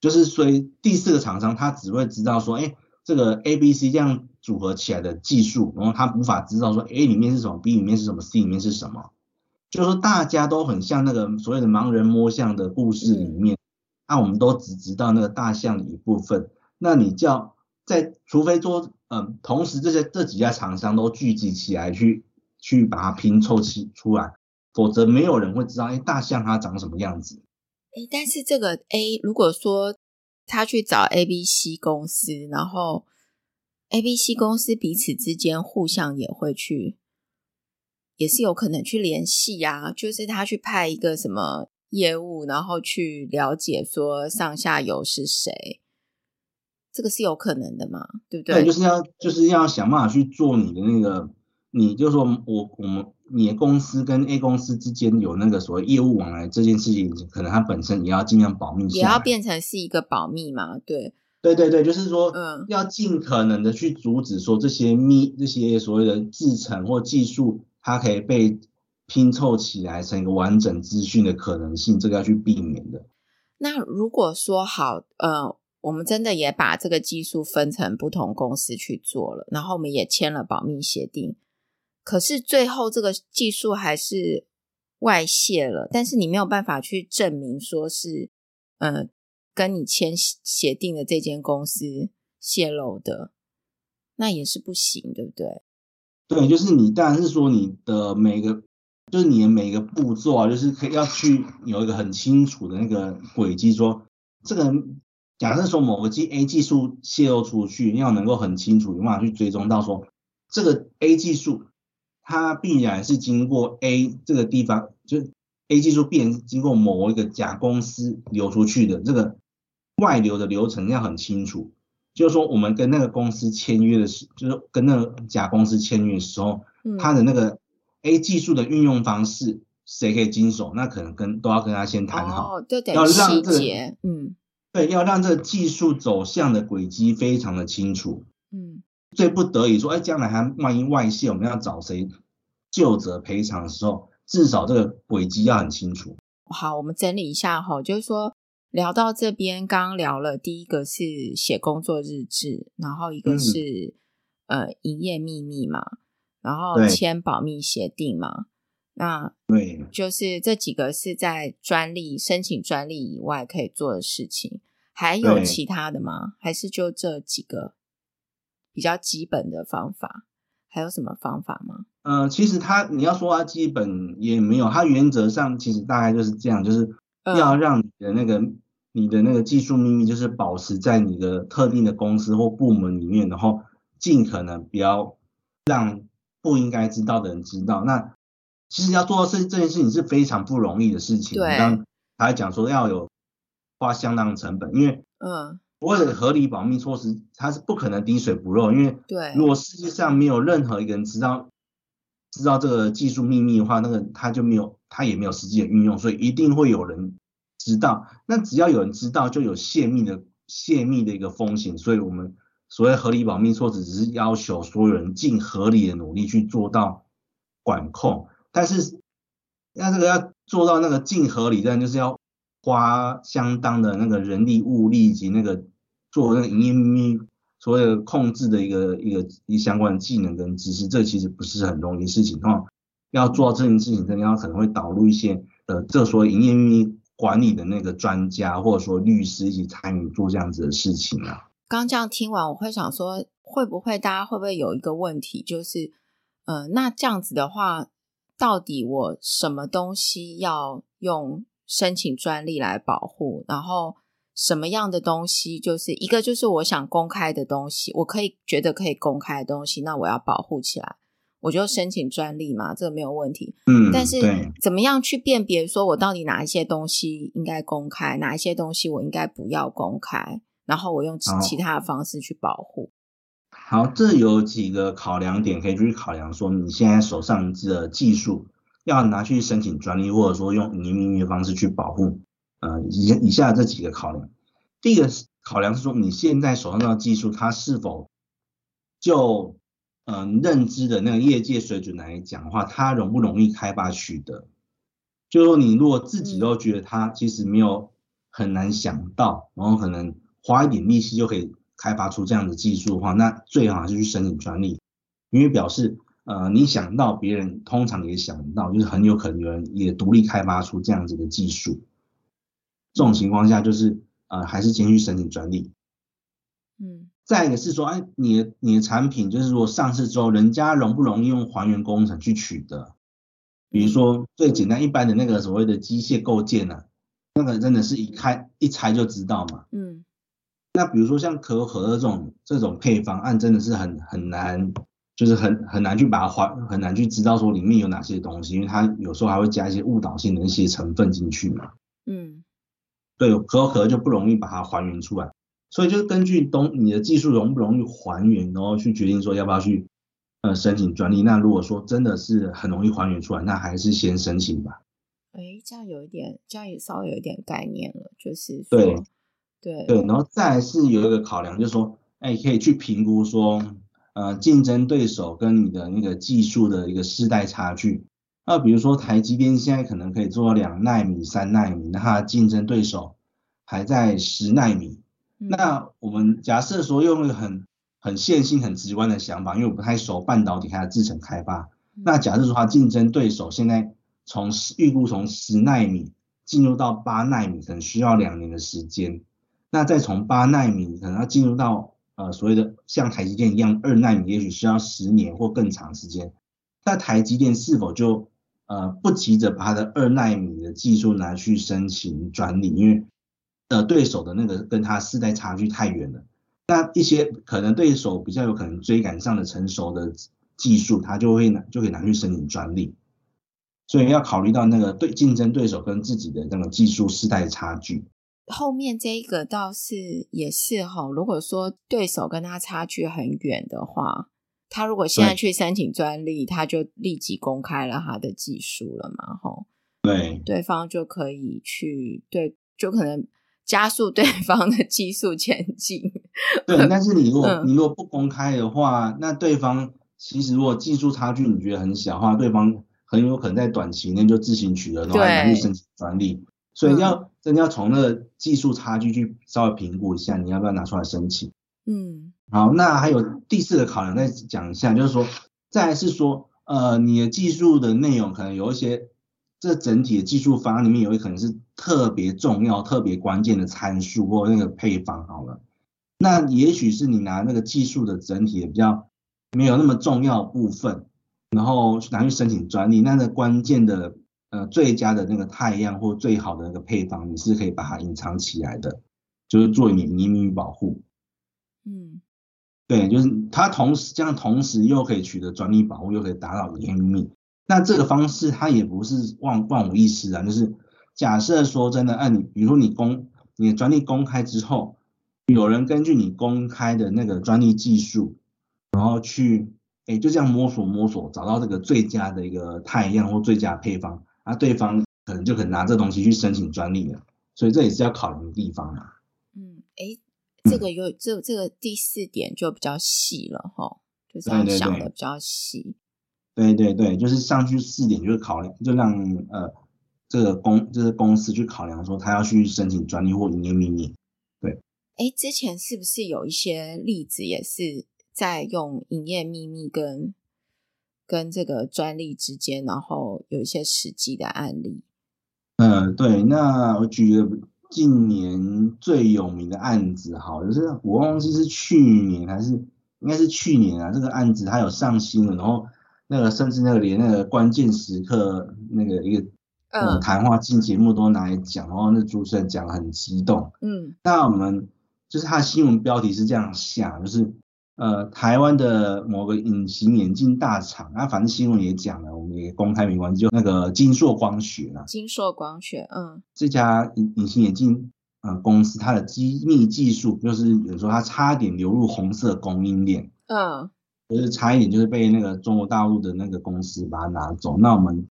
就是所以第四个厂商他只会知道说，哎，这个 A、B、C 这样。组合起来的技术，然后他无法知道说 A 里面是什么，B 里面是什么，C 里面是什么，就是说大家都很像那个所谓的盲人摸象的故事里面，那、嗯啊、我们都只知道那个大象的一部分。那你叫在，除非说，嗯、呃，同时这些这几家厂商都聚集起来去去把它拼凑起出来，否则没有人会知道，哎，大象它长什么样子。哎，但是这个 A 如果说他去找 A、B、C 公司，然后。A、B、C 公司彼此之间互相也会去，也是有可能去联系啊。就是他去派一个什么业务，然后去了解说上下游是谁，这个是有可能的嘛？对不对？对，就是要就是要想办法去做你的那个，你就是说我我们你的公司跟 A 公司之间有那个所谓业务往来这件事情，可能它本身也要尽量保密，也要变成是一个保密嘛？对。对对对，就是说，嗯，要尽可能的去阻止说这些密这些所谓的制成或技术，它可以被拼凑起来成一个完整资讯的可能性，这个要去避免的。那如果说好，呃，我们真的也把这个技术分成不同公司去做了，然后我们也签了保密协定。可是最后这个技术还是外泄了，但是你没有办法去证明说是，呃，跟你签协定的这间公司泄露的，那也是不行，对不对？对，就是你当然是说你的每个，就是你的每个步骤啊，就是可以要去有一个很清楚的那个轨迹，说这个假设说某个技 A 技术泄露出去，要能够很清楚有办法去追踪到说这个 A 技术。它必然是经过 A 这个地方，就是 A 技术必然经过某一个甲公司流出去的，这个外流的流程要很清楚。就是说，我们跟那个公司签约的时，就是跟那个甲公司签约的时候，它的那个 A 技术的运用方式，谁可以经手，那可能跟都要跟他先谈好，要让这个，嗯，对，要让这个技术走向的轨迹非常的清楚，嗯。最不得已说，哎，将来还万一外泄，我们要找谁就责赔偿的时候，至少这个轨迹要很清楚。好，我们整理一下哈，就是说聊到这边，刚刚聊了第一个是写工作日志，然后一个是、嗯、呃营业秘密嘛，然后签保密协定嘛，那对，就是这几个是在专利申请专利以外可以做的事情，还有其他的吗？还是就这几个？比较基本的方法，还有什么方法吗？呃，其实它你要说它基本也没有，它原则上其实大概就是这样，就是要让你的那个、嗯、你的那个技术秘密，就是保持在你的特定的公司或部门里面，然后尽可能不要让不应该知道的人知道。那其实要做到这这件事情是非常不容易的事情。对，刚才讲说要有花相当的成本，因为嗯。为了合理保密措施，它是不可能滴水不漏，因为对如果世界上没有任何一个人知道知道这个技术秘密的话，那个他就没有，他也没有实际的运用，所以一定会有人知道。那只要有人知道，就有泄密的泄密的一个风险。所以我们所谓合理保密措施，只是要求所有人尽合理的努力去做到管控。但是那这个要做到那个尽合理，但就是要花相当的那个人力物力以及那个。做那个营业秘密，所谓的控制的一个一个一相关的技能跟知识，这其实不是很容易的事情哈。要做到这件事情，真的要可能会导入一些呃，这所谓营业秘密管理的那个专家或者说律师一起参与做这样子的事情啊。刚这样听完，我会想说，会不会大家会不会有一个问题，就是呃，那这样子的话，到底我什么东西要用申请专利来保护，然后？什么样的东西，就是一个就是我想公开的东西，我可以觉得可以公开的东西，那我要保护起来，我就申请专利嘛，这个没有问题。嗯，但是怎么样去辨别说我到底哪一些东西应该公开，哪一些东西我应该不要公开，然后我用其其他的方式去保护。好，这有几个考量点可以去考量，说你现在手上的技术要拿去申请专利，或者说用营业秘密的方式去保护。呃，以以下这几个考量，第一个考量是说，你现在手上的技术，它是否就嗯、呃、认知的那个业界水准来讲的话，它容不容易开发取得？就是说，你如果自己都觉得它其实没有很难想到，然后可能花一点力气就可以开发出这样的技术的话，那最好还是去申请专利，因为表示呃你想到别人通常也想不到，就是很有可能有人也独立开发出这样子的技术。这种情况下，就是呃，还是先去申请专利。嗯，再一个是说，哎，你的你的产品就是说上市之后，人家容不容易用还原工程去取得？比如说最简单一般的那个所谓的机械构件呢、啊，那个真的是一开一拆就知道嘛。嗯。那比如说像可口可乐这种这种配方案，真的是很很难，就是很很难去把它还，很难去知道说里面有哪些东西，因为它有时候还会加一些误导性的一些成分进去嘛。嗯。对，可口可乐就不容易把它还原出来，所以就根据东你的技术容不容易还原，然后去决定说要不要去呃申请专利。那如果说真的是很容易还原出来，那还是先申请吧。哎，这样有一点，这样也稍微有一点概念了，就是对对对，然后再来是有一个考量，就是说，哎，可以去评估说，呃，竞争对手跟你的那个技术的一个世代差距。那比如说台积电现在可能可以做到两纳米、三纳米，那它的竞争对手还在十纳米。那我们假设说用一个很很线性、很直观的想法，因为我不太熟半导体它的制程开发。那假设说它竞争对手现在从预估从十纳米进入到八纳米，可能需要两年的时间。那再从八纳米可能要进入到呃所谓的像台积电一样二纳米，也许需要十年或更长时间。那台积电是否就呃不急着把它的二纳米的技术拿去申请专利？因为呃对手的那个跟它世代差距太远了。那一些可能对手比较有可能追赶上的成熟的技术，他就会拿就可以拿去申请专利。所以要考虑到那个对竞争对手跟自己的那个技术世代差距。后面这一个倒是也是哈，如果说对手跟他差距很远的话，他如果现在去申请专利，他就立即公开了他的技术了嘛，吼，对，对方就可以去对，就可能加速对方的技术前进。对，但是你如果、嗯、你如果不公开的话，那对方其实如果技术差距你觉得很小的话，对方很有可能在短期内就自行取得，然后拿去申请专利。所以要真的要从那个技术差距去稍微评估一下，你要不要拿出来申请？嗯，好，那还有第四个考量再讲一下，就是说，再是说，呃，你的技术的内容可能有一些，这整体的技术方案里面有一可能是特别重要、特别关键的参数或那个配方。好了，那也许是你拿那个技术的整体的比较没有那么重要部分，然后拿去申请专利，那个关键的。呃，最佳的那个太阳或最好的那个配方，你是可以把它隐藏起来的，就是做你秘密保护。对，就是它同时这样，同时又可以取得专利保护，又可以达到隐秘密。那这个方式它也不是万万无一失啊，就是假设说真的，按你，比如说你公你的专利公开之后，有人根据你公开的那个专利技术，然后去，哎，就这样摸索摸索，找到这个最佳的一个太阳或最佳配方。那、啊、对方可能就可能拿这东西去申请专利了，所以这也是要考量的地方嘛。嗯，哎，这个有这这个第四点就比较细了哈，就是要想的比较细。对对对，就是上去四点就是考量，就让呃这个公这个公司去考量说他要去申请专利或营业秘密。对，哎，之前是不是有一些例子也是在用营业秘密跟？跟这个专利之间，然后有一些实际的案例。嗯，对，那我举个近年最有名的案子，好，就是我忘记是去年还是应该是去年啊，这个案子它有上新闻，然后那个甚至那个连那个关键时刻那个一个呃谈话进节目都拿来讲，然后那主持人讲的很激动。嗯，那我们就是他的新闻标题是这样下，就是。呃，台湾的某个隐形眼镜大厂，啊，反正新闻也讲了，我们也公开没关系，就那个金硕光学啦。金硕光学，嗯，这家隐隐形眼镜呃公司，它的机密技术就是有时候它差一点流入红色供应链，嗯，就是差一点就是被那个中国大陆的那个公司把它拿走。那我们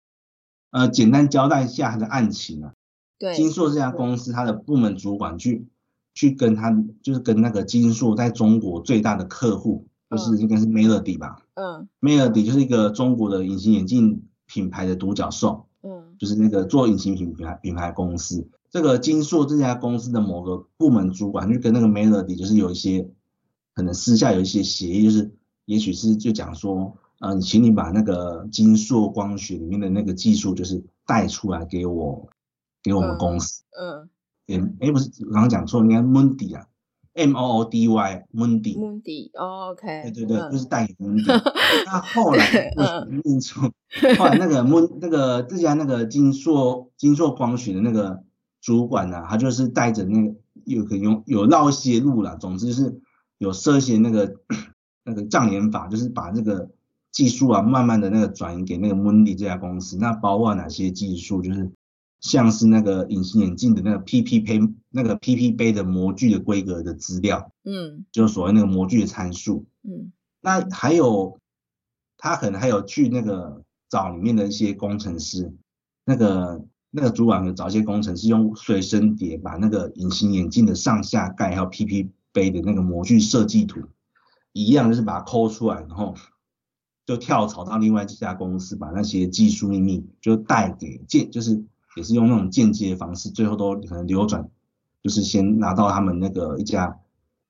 呃简单交代一下它的案情啊，对，金硕这家公司它的部门主管去。去跟他就是跟那个金硕在中国最大的客户，就是应该是 Melody 吧，嗯，Melody 就是一个中国的隐形眼镜品牌的独角兽，嗯，就是那个做隐形品牌品牌公司，这个金硕这家公司的某个部门主管就跟那个 Melody 就是有一些可能私下有一些协议，就是也许是就讲说，嗯、呃，请你把那个金硕光学里面的那个技术就是带出来给我，给我们公司，嗯。嗯哎，不是，刚刚讲错，应该 Mundi 啊，M O O D Y，Mundi。Mundi，OK。对对对，就是代言 Mundi。那后来念错，后来那个 Mun 那个这家那个金硕金硕光学的那个主管呢、啊，他就是带着那个有可有有绕一些路了，总之是有设一些那个 那个障眼法，就是把这个技术啊，慢慢的那个转移给那个 Mundi 这家公司。那包括哪些技术？就是。像是那个隐形眼镜的那个 PP 杯，那个 PP 杯的模具的规格的资料，嗯，就是所谓那个模具的参数，嗯，那还有他可能还有去那个找里面的一些工程师，那个那个主管有找一些工程师用随身碟把那个隐形眼镜的上下盖还有 PP 杯的那个模具设计图一样，就是把它抠出来，然后就跳槽到另外一家公司，把那些技术秘密就带给建，就是。也是用那种间接的方式，最后都可能流转就是先拿到他们那个一家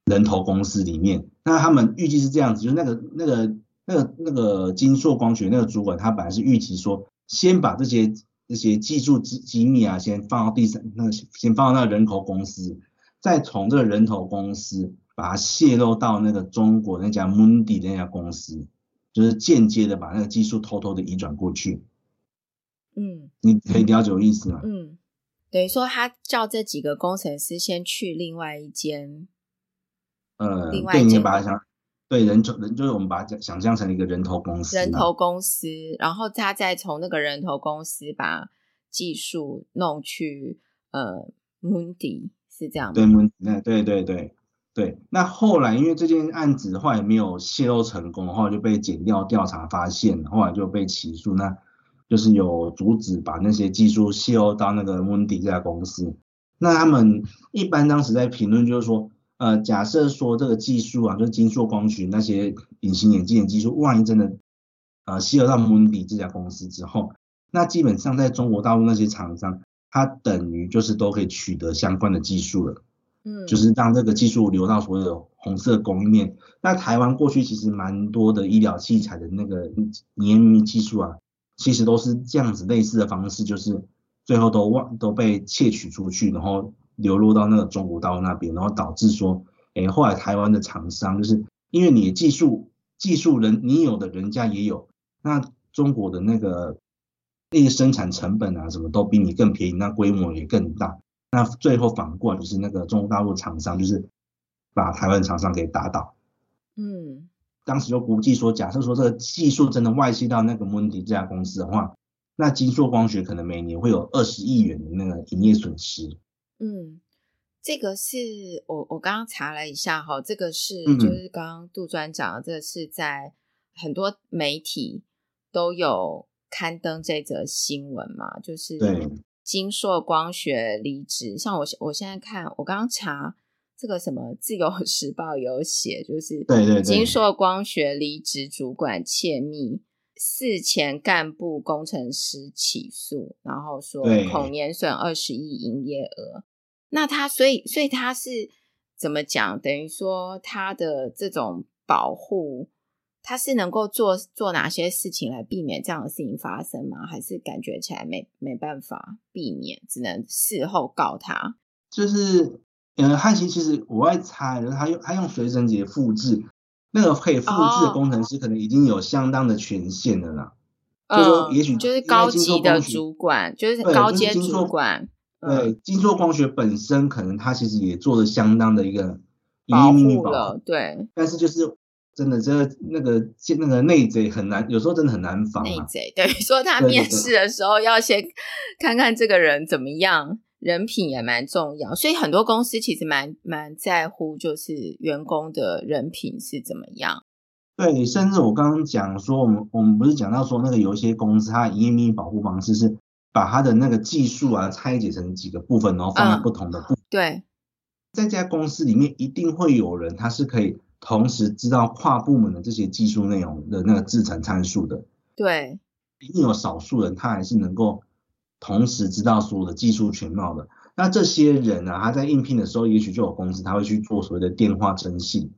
人头公司里面。那他们预计是这样子，就是那个那个那个那个金硕光学那个主管，他本来是预期说，先把这些这些技术机机密啊，先放到第三，那先放到那个人头公司，再从这个人头公司把它泄露到那个中国那家 Mundi 那家公司，就是间接的把那个技术偷偷的移转过去。嗯，你可以了解我意思吗？嗯，等于说他叫这几个工程师先去另外一间，呃，另外一间把它想对人头人就是我们把它想象成一个人头公司，人头公司，然后他再从那个人头公司把技术弄去呃 Mundi 是这样吗？对 Mundi 对对对对。那后来因为这件案子后来没有泄露成功，后来就被检调调查发现，后来就被起诉那。就是有阻止把那些技术泄露到那个 Mundi 这家公司。那他们一般当时在评论就是说，呃，假设说这个技术啊，就是金硕光学那些隐形眼镜的技术，万一真的呃泄露到 Mundi 这家公司之后，那基本上在中国大陆那些厂商，它等于就是都可以取得相关的技术了。嗯，就是让这个技术流到所有的红色供应链。那台湾过去其实蛮多的医疗器材的那个营业秘密技术啊。其实都是这样子类似的方式，就是最后都忘都被窃取出去，然后流落到那个中国大陆那边，然后导致说，哎，后来台湾的厂商就是因为你的技术技术人你有的人家也有，那中国的那个那个生产成本啊什么都比你更便宜，那规模也更大，那最后反过来就是那个中国大陆厂商就是把台湾厂商给打倒，嗯。当时就估计说，假设说这个技术真的外泄到那个 Mundi 这家公司的话，那金硕光学可能每年会有二十亿元的那个营业损失。嗯，这个是我我刚刚查了一下哈，这个是就是刚刚杜专讲的，这个是在很多媒体都有刊登这则新闻嘛，就是金硕光学离职。像我我现在看，我刚刚查。这个什么《自由 时报》有写，就是对对晶硕光学离职主管窃密，四前干部工程师起诉，然后说恐年损二十亿营业额。那他所以所以他是怎么讲？等于说他的这种保护，他是能够做做哪些事情来避免这样的事情发生吗？还是感觉起来没没办法避免，只能事后告他？就是。嗯，汉奇其实我爱猜，他用他用随身碟复制，那个可以复制的工程师可能已经有相当的权限了啦。哦、就说也许就是高级的主管，就是高阶主管。对，金硕光学本身可能他其实也做了相当的一个保护了，对。但是就是真的这个那个那个内贼很难，有时候真的很难防、啊。内贼等于说他面试的时候要先看看这个人怎么样。人品也蛮重要，所以很多公司其实蛮蛮在乎，就是员工的人品是怎么样。对，甚至我刚刚讲说，我们我们不是讲到说，那个有一些公司它的营业秘密保护方式是把它的那个技术啊拆解成几个部分，然后放在不同的部对，在这家公司里面一定会有人，他是可以同时知道跨部门的这些技术内容的那个制成参数的。对，一定有少数人他还是能够。同时知道所有的技术全貌的，那这些人呢、啊，他在应聘的时候，也许就有公司他会去做所谓的电话征信。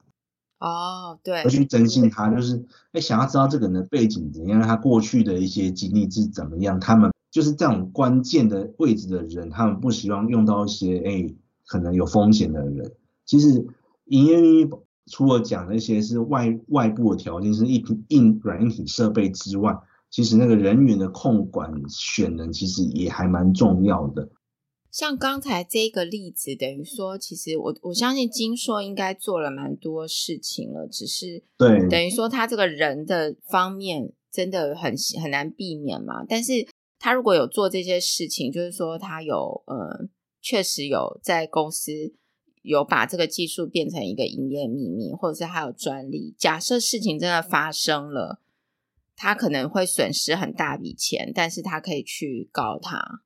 哦，对，会去征信他，就是哎，想要知道这个人的背景怎样，他过去的一些经历是怎么样。他们就是这种关键的位置的人，他们不希望用到一些哎可能有风险的人。其实营业秘密除了讲那些是外外部的条件，是一体硬软硬体设备之外。其实那个人员的控管选人，其实也还蛮重要的。像刚才这个例子，等于说，其实我我相信金硕应该做了蛮多事情了，只是对，等于说他这个人的方面真的很很难避免嘛。但是他如果有做这些事情，就是说他有呃，确实有在公司有把这个技术变成一个营业秘密，或者是还有专利。假设事情真的发生了。他可能会损失很大笔钱，但是他可以去告他。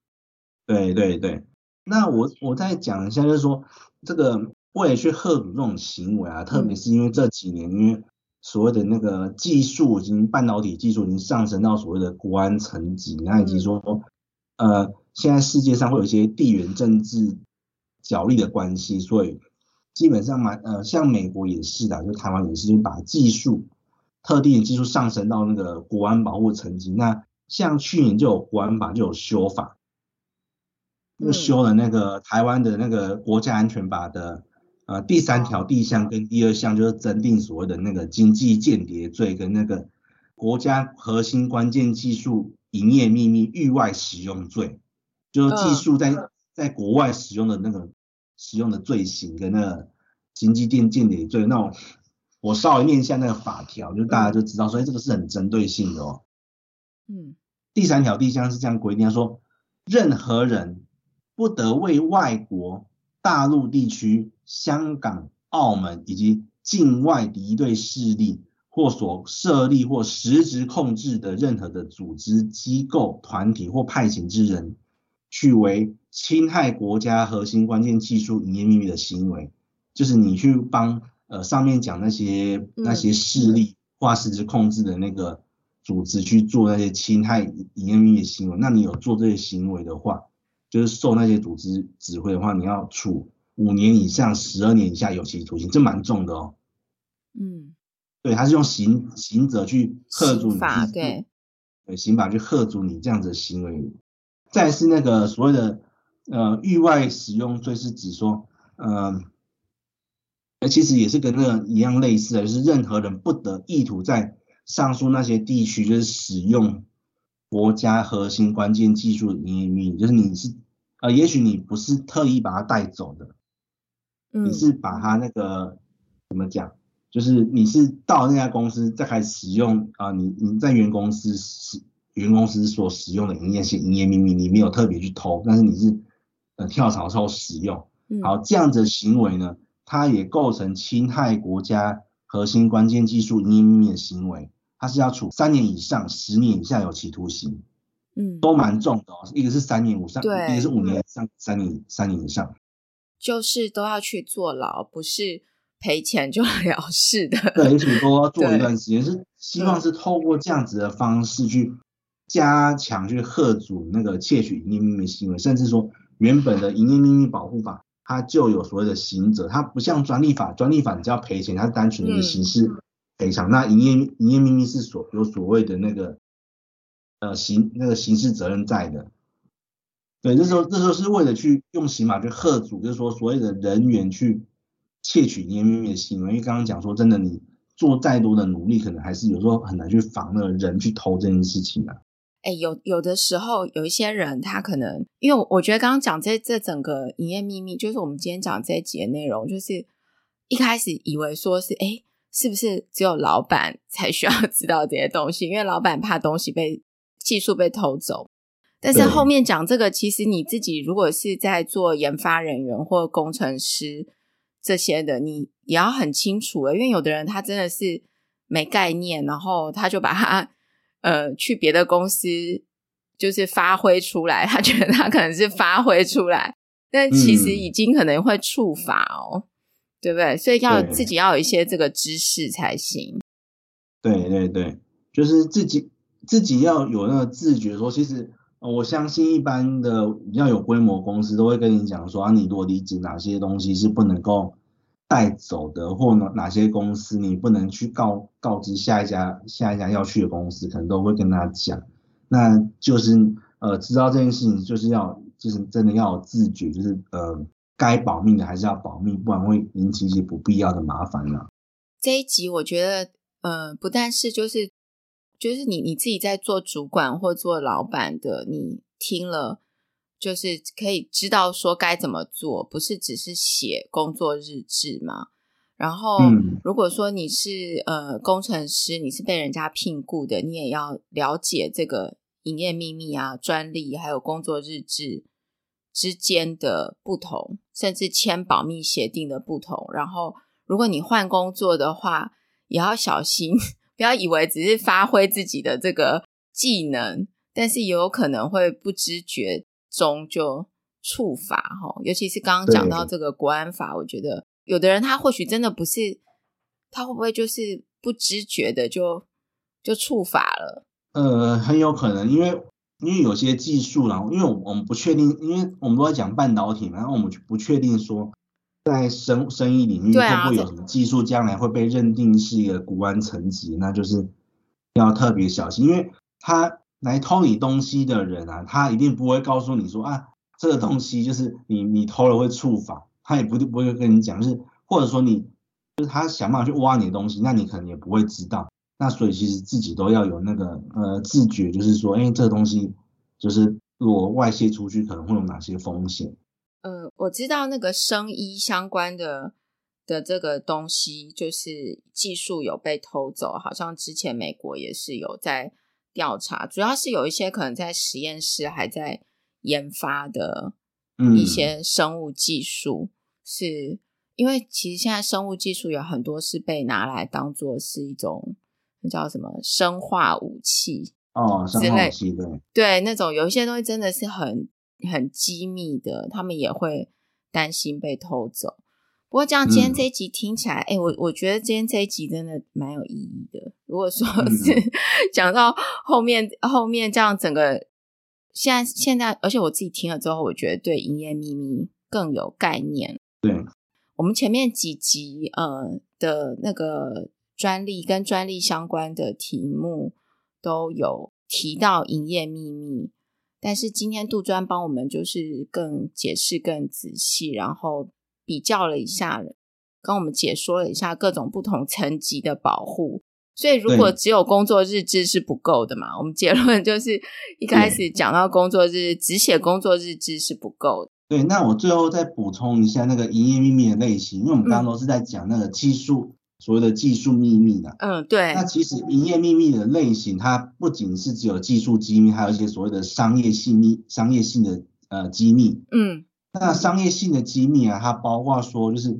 对对对，那我我再讲一下，就是说这个为了去喝阻这种行为啊，特别是因为这几年，因为所谓的那个技术已经半导体技术已经上升到所谓的国安层级，那以及说呃，现在世界上会有一些地缘政治角力的关系，所以基本上嘛，呃，像美国也是的，就台湾也是，就把技术特定的技术上升到那个国安保护层级。那像去年就有国安法就有修法，就修了那个台湾的那个国家安全法的呃第三条第一项跟第二项，就是增订所谓的那个经济间谍罪跟那个国家核心关键技术营业秘密域外使用罪，就是技术在在国外使用的那个使用的罪行跟那个经济间间谍罪那种，我稍微念一下那个法条，就大家就知道，所以这个是很针对性的哦。嗯，第三条第一项是这样规定，说任何人不得为外国、大陆地区、香港、澳门以及境外敌对势力或所设立或实质控制的任何的组织、机构、团体或派遣之人，去为侵害国家核心关键技术营业秘密的行为，就是你去帮呃上面讲那些那些势力或实质控制的那个。组织去做那些侵害营业秘密的行为，那你有做这些行为的话，就是受那些组织指挥的话，你要处五年以上十二年以下有期徒刑，这蛮重的哦。嗯，对，他是用刑刑责去吓阻你，对，对，刑法去吓阻你这样子的行为。再是那个所谓的呃域外使用罪，是指说，呃，其实也是跟那个一样类似的，就是任何人不得意图在上述那些地区就是使用国家核心关键技术的营业秘密，就是你是呃，也许你不是特意把它带走的，你是把它那个怎么讲，就是你是到那家公司再开始使用啊，你你在原公司使原公司所使用的营业性营业秘密，你没有特别去偷，但是你是呃跳槽之后使用，好，这样子的行为呢，它也构成侵害国家核心关键技术秘密的行为。它是要处三年以上十年以下有期徒刑，嗯，都蛮重的哦。一个是三年以上，对，一个是五年以上三年三年以上，就是都要去坐牢，不是赔钱就了事的。对，而且都要做一段 时间，是希望是透过这样子的方式去加强去贺阻那个窃取营业秘密行为，甚至说原本的营业秘密保护法它就有所谓的刑责，它不像专利法，专利法你只要赔钱，它是单纯的一个刑事。嗯赔偿，那营业营业秘密是所有所谓的那个呃刑那个刑事责任在的，对，这时候这时候是为了去用刑法去喝阻，就是说所谓的人员去窃取营业秘密的行为，因为刚刚讲说真的，你做再多的努力，可能还是有时候很难去防那个人去偷这件事情啊。哎，有有的时候有一些人他可能，因为我觉得刚刚讲这这整个营业秘密，就是我们今天讲这一集的内容，就是一开始以为说是哎。是不是只有老板 才需要 知道这些东西？因为老板怕东西被技术被偷走。但是后面讲这个，其实你自己如果是在做研发人员或工程师这些的，你也要很清楚了。因为有的人他真的是没概念，然后他就把他呃去别的公司就是发挥出来，他觉得他可能是发挥出来，但其实已经可能会触发哦。对不对？所以要自己要有一些这个知识才行。对对对，就是自己自己要有那个自觉。说其实我相信一般的比较有规模公司都会跟你讲说啊，你多理解哪些东西是不能够带走的，或哪哪些公司你不能去告告知下一家下一家要去的公司，可能都会跟他讲。那就是呃，知道这件事情就是要就是真的要自觉，就是呃。该保密的还是要保密，不然会引起一些不必要的麻烦了。这一集我觉得，呃，不但是就是就是你你自己在做主管或做老板的，你听了就是可以知道说该怎么做，不是只是写工作日志吗。然后，如果说你是呃工程师，你是被人家聘雇的，你也要了解这个营业秘密啊、专利还有工作日志。之间的不同，甚至签保密协定的不同。然后，如果你换工作的话，也要小心，不要以为只是发挥自己的这个技能，但是也有可能会不知觉中就触法哈。尤其是刚刚讲到这个国安法，我觉得有的人他或许真的不是，他会不会就是不知觉的就就触法了？呃，很有可能，因为因为有些技术，然后因为我们不确定，因为我们都在讲半导体嘛，然后我们不确定说在生生意领域会不会有什么技术将来会被认定是一个国安层级，那就是要特别小心，因为他来偷你东西的人啊，他一定不会告诉你说啊，这个东西就是你你偷了会触法，他也不不会跟你讲，就是或者说你就是他想办法去挖你的东西，那你可能也不会知道。那所以其实自己都要有那个呃自觉，就是说，哎，这个东西就是如果外泄出去，可能会有哪些风险？呃，我知道那个生医相关的的这个东西，就是技术有被偷走，好像之前美国也是有在调查，主要是有一些可能在实验室还在研发的一些生物技术，嗯、是因为其实现在生物技术有很多是被拿来当做是一种。叫什么生化武器哦，生化武器对对，那种有一些东西真的是很很机密的，他们也会担心被偷走。不过这样今天这一集听起来，哎、嗯，我我觉得今天这一集真的蛮有意义的。如果说是讲、嗯、到后面后面这样整个现在现在，而且我自己听了之后，我觉得对营业秘密更有概念。对，我们前面几集呃的那个。专利跟专利相关的题目都有提到营业秘密，但是今天杜专帮我们就是更解释更仔细，然后比较了一下，跟我们解说了一下各种不同层级的保护。所以如果只有工作日志是不够的嘛，我们结论就是一开始讲到工作日只写工作日志是不够的。对，那我最后再补充一下那个营业秘密的类型，因为我们刚刚都是在讲那个技术。所谓的技术秘密的？嗯，对。那其实营业秘密的类型，它不仅是只有技术机密，还有一些所谓的商业性密、商业性的呃机密。嗯，那商业性的机密啊，它包括说，就是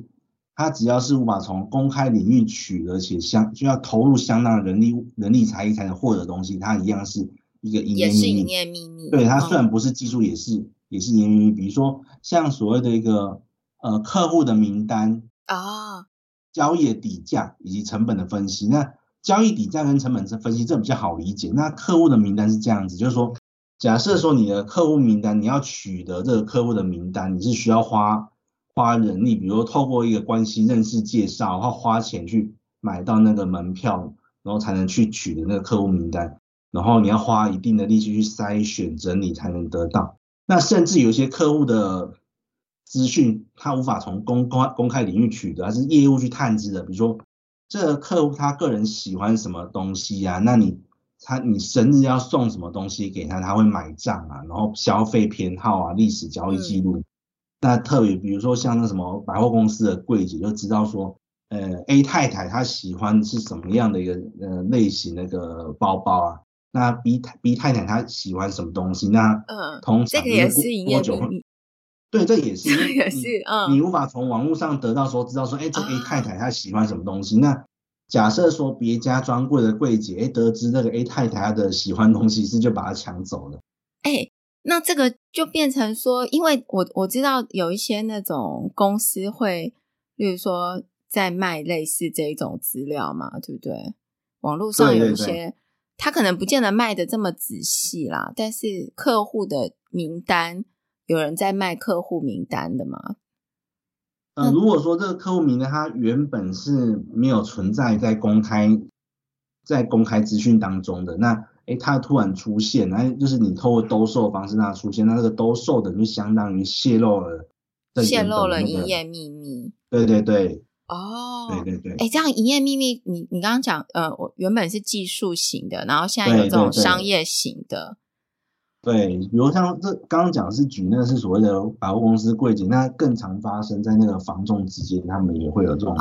它只要是无法从公开领域取得，且相就要投入相当的人力、人力财力才能获得的东西，它一样是一个营业秘密。也是营业秘密。对，它虽然不是技术，也是、嗯、也是营业秘密。比如说，像所谓的一个呃客户的名单啊。交易的底价以及成本的分析，那交易底价跟成本的分析这比较好理解。那客户的名单是这样子，就是说，假设说你的客户名单，你要取得这个客户的名单，你是需要花花人力，比如说透过一个关系认识介绍，然后花钱去买到那个门票，然后才能去取得那个客户名单，然后你要花一定的力气去筛选整理才能得到。那甚至有些客户的。资讯他无法从公公公开领域取得，还是业务去探知的。比如说，这个客户他个人喜欢什么东西呀、那你他你生日要送什么东西给他？他会买账啊，然后消费偏好啊，历史交易记录。嗯、那特别比如说像那什么百货公司的柜姐就知道说，呃，A 太太她喜欢是什么样的一个呃类型那个包包啊？那 B 太 B 太太她喜欢什么东西？那嗯，通常、这个也是营业秘密。对，这也是，这也是，嗯，你无法从网络上得到说知道说，哎，这 A 太太她喜欢什么东西？那假设说别家专柜的柜姐，哎，得知那个 A 太太她的喜欢东西，是就把它抢走了。哎，那这个就变成说，因为我我知道有一些那种公司会，例如说在卖类似这一种资料嘛，对不对？网络上有一些，对对对，他可能不见得卖的这么仔细啦，但是客户的名单。有人在卖客户名单的吗？嗯、呃，如果说这个客户名单它原本是没有存在在公开在公开资讯当中的，那诶它突然出现，那就是你透过兜售的方式让它出现，那这个兜售的就相当于泄露了泄露了营业秘密。对对对。哦。对对对。哎，这样营业秘密，你你刚刚讲，呃，我原本是技术型的，然后现在有这种商业型的。对对对对，比如像这刚刚讲的是举那个是所谓的百货公司柜姐，那更常发生在那个房仲之间，他们也会有这种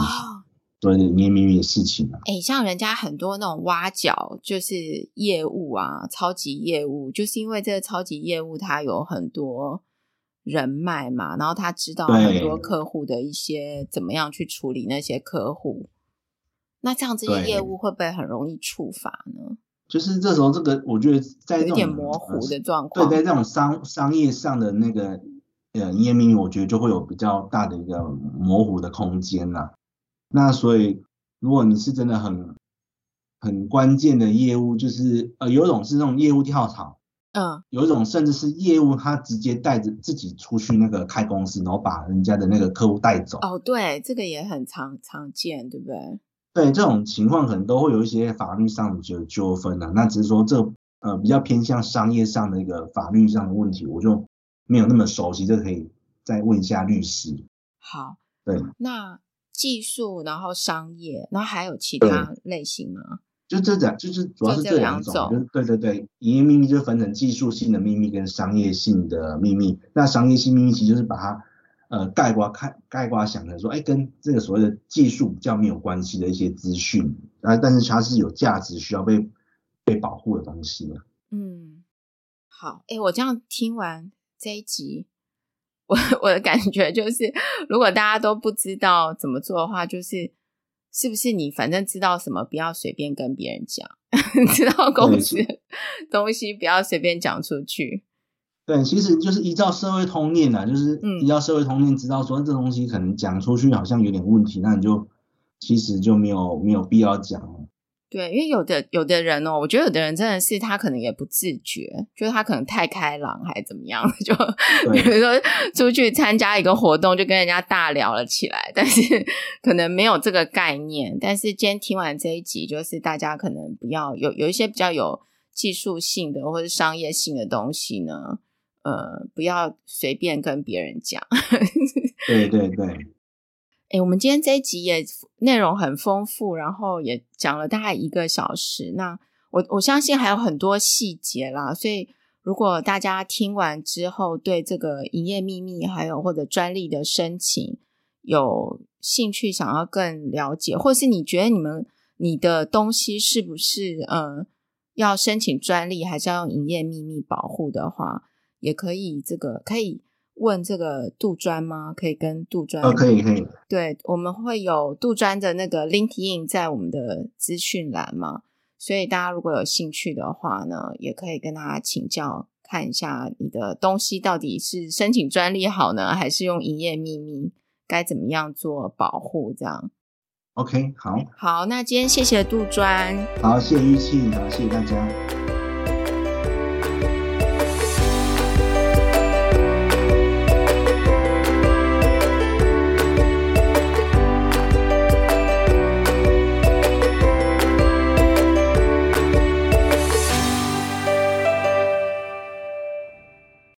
所谓的营业秘密的事情啊。哎、欸，像人家很多那种挖角，就是业务啊，超级业务，就是因为这个超级业务他有很多人脉嘛，然后他知道很多客户的一些怎么样去处理那些客户，那这样这些业务会不会很容易触发呢？就是这时候，这个我觉得在这种有点模糊的状况，对，在这种商商业上的那个呃营业秘密，我觉得就会有比较大的一个模糊的空间呐。那所以，如果你是真的很很关键的业务，就是呃有一种是那种业务跳槽，嗯，有一种甚至是业务，他直接带着自己出去那个开公司，然后把人家的那个客户带走。哦，对，这个也很常常见，对不对？对，这种情况可能都会有一些法律上的纠纠纷啊。那只是说这呃比较偏向商业上的一个法律上的问题，我就没有那么熟悉，这可以再问一下律师。好，对，那技术，然后商业，然后还有其他类型吗？就这两，就是主要是这两种，就对对对，营业秘密就分成技术性的秘密跟商业性的秘密。那商业性秘密其实就是把它呃概括看概括想成说，哎，跟这个所谓的技术比较没有关系的一些资讯啊，但是它是有价值需要被被保护的东西。嗯，好，哎，我这样听完这一集，我我的感觉就是，如果大家都不知道怎么做的话，就是。是不是你反正知道什么，不要随便跟别人讲，知道公司东西不要随便讲出去。对，其实就是依照社会通念啊，就是依照社会通念，知道说这东西可能讲出去好像有点问题，那你就其实就没有没有必要讲。对，因为有的有的人哦，我觉得有的人真的是他可能也不自觉，就是他可能太开朗还是怎么样，就比如说出去参加一个活动，就跟人家大聊了起来，但是可能没有这个概念。但是今天听完这一集，就是大家可能不要有有一些比较有技术性的或者商业性的东西呢，呃，不要随便跟别人讲。对对对。哎，我们今天这一集也内容很丰富，然后也讲了大概一个小时。那我我相信还有很多细节啦，所以如果大家听完之后对这个营业秘密还有或者专利的申请有兴趣，想要更了解，或是你觉得你们你的东西是不是呃要申请专利，还是要用营业秘密保护的话，也可以这个可以。问这个杜专吗？可以跟杜专哦，可以可以。对，我们会有杜专的那个 LinkedIn 在我们的资讯栏嘛，所以大家如果有兴趣的话呢，也可以跟他请教，看一下你的东西到底是申请专利好呢，还是用营业秘密，该怎么样做保护这样。OK，好，好，那今天谢谢杜专，好，谢谢玉庆，好，谢谢大家。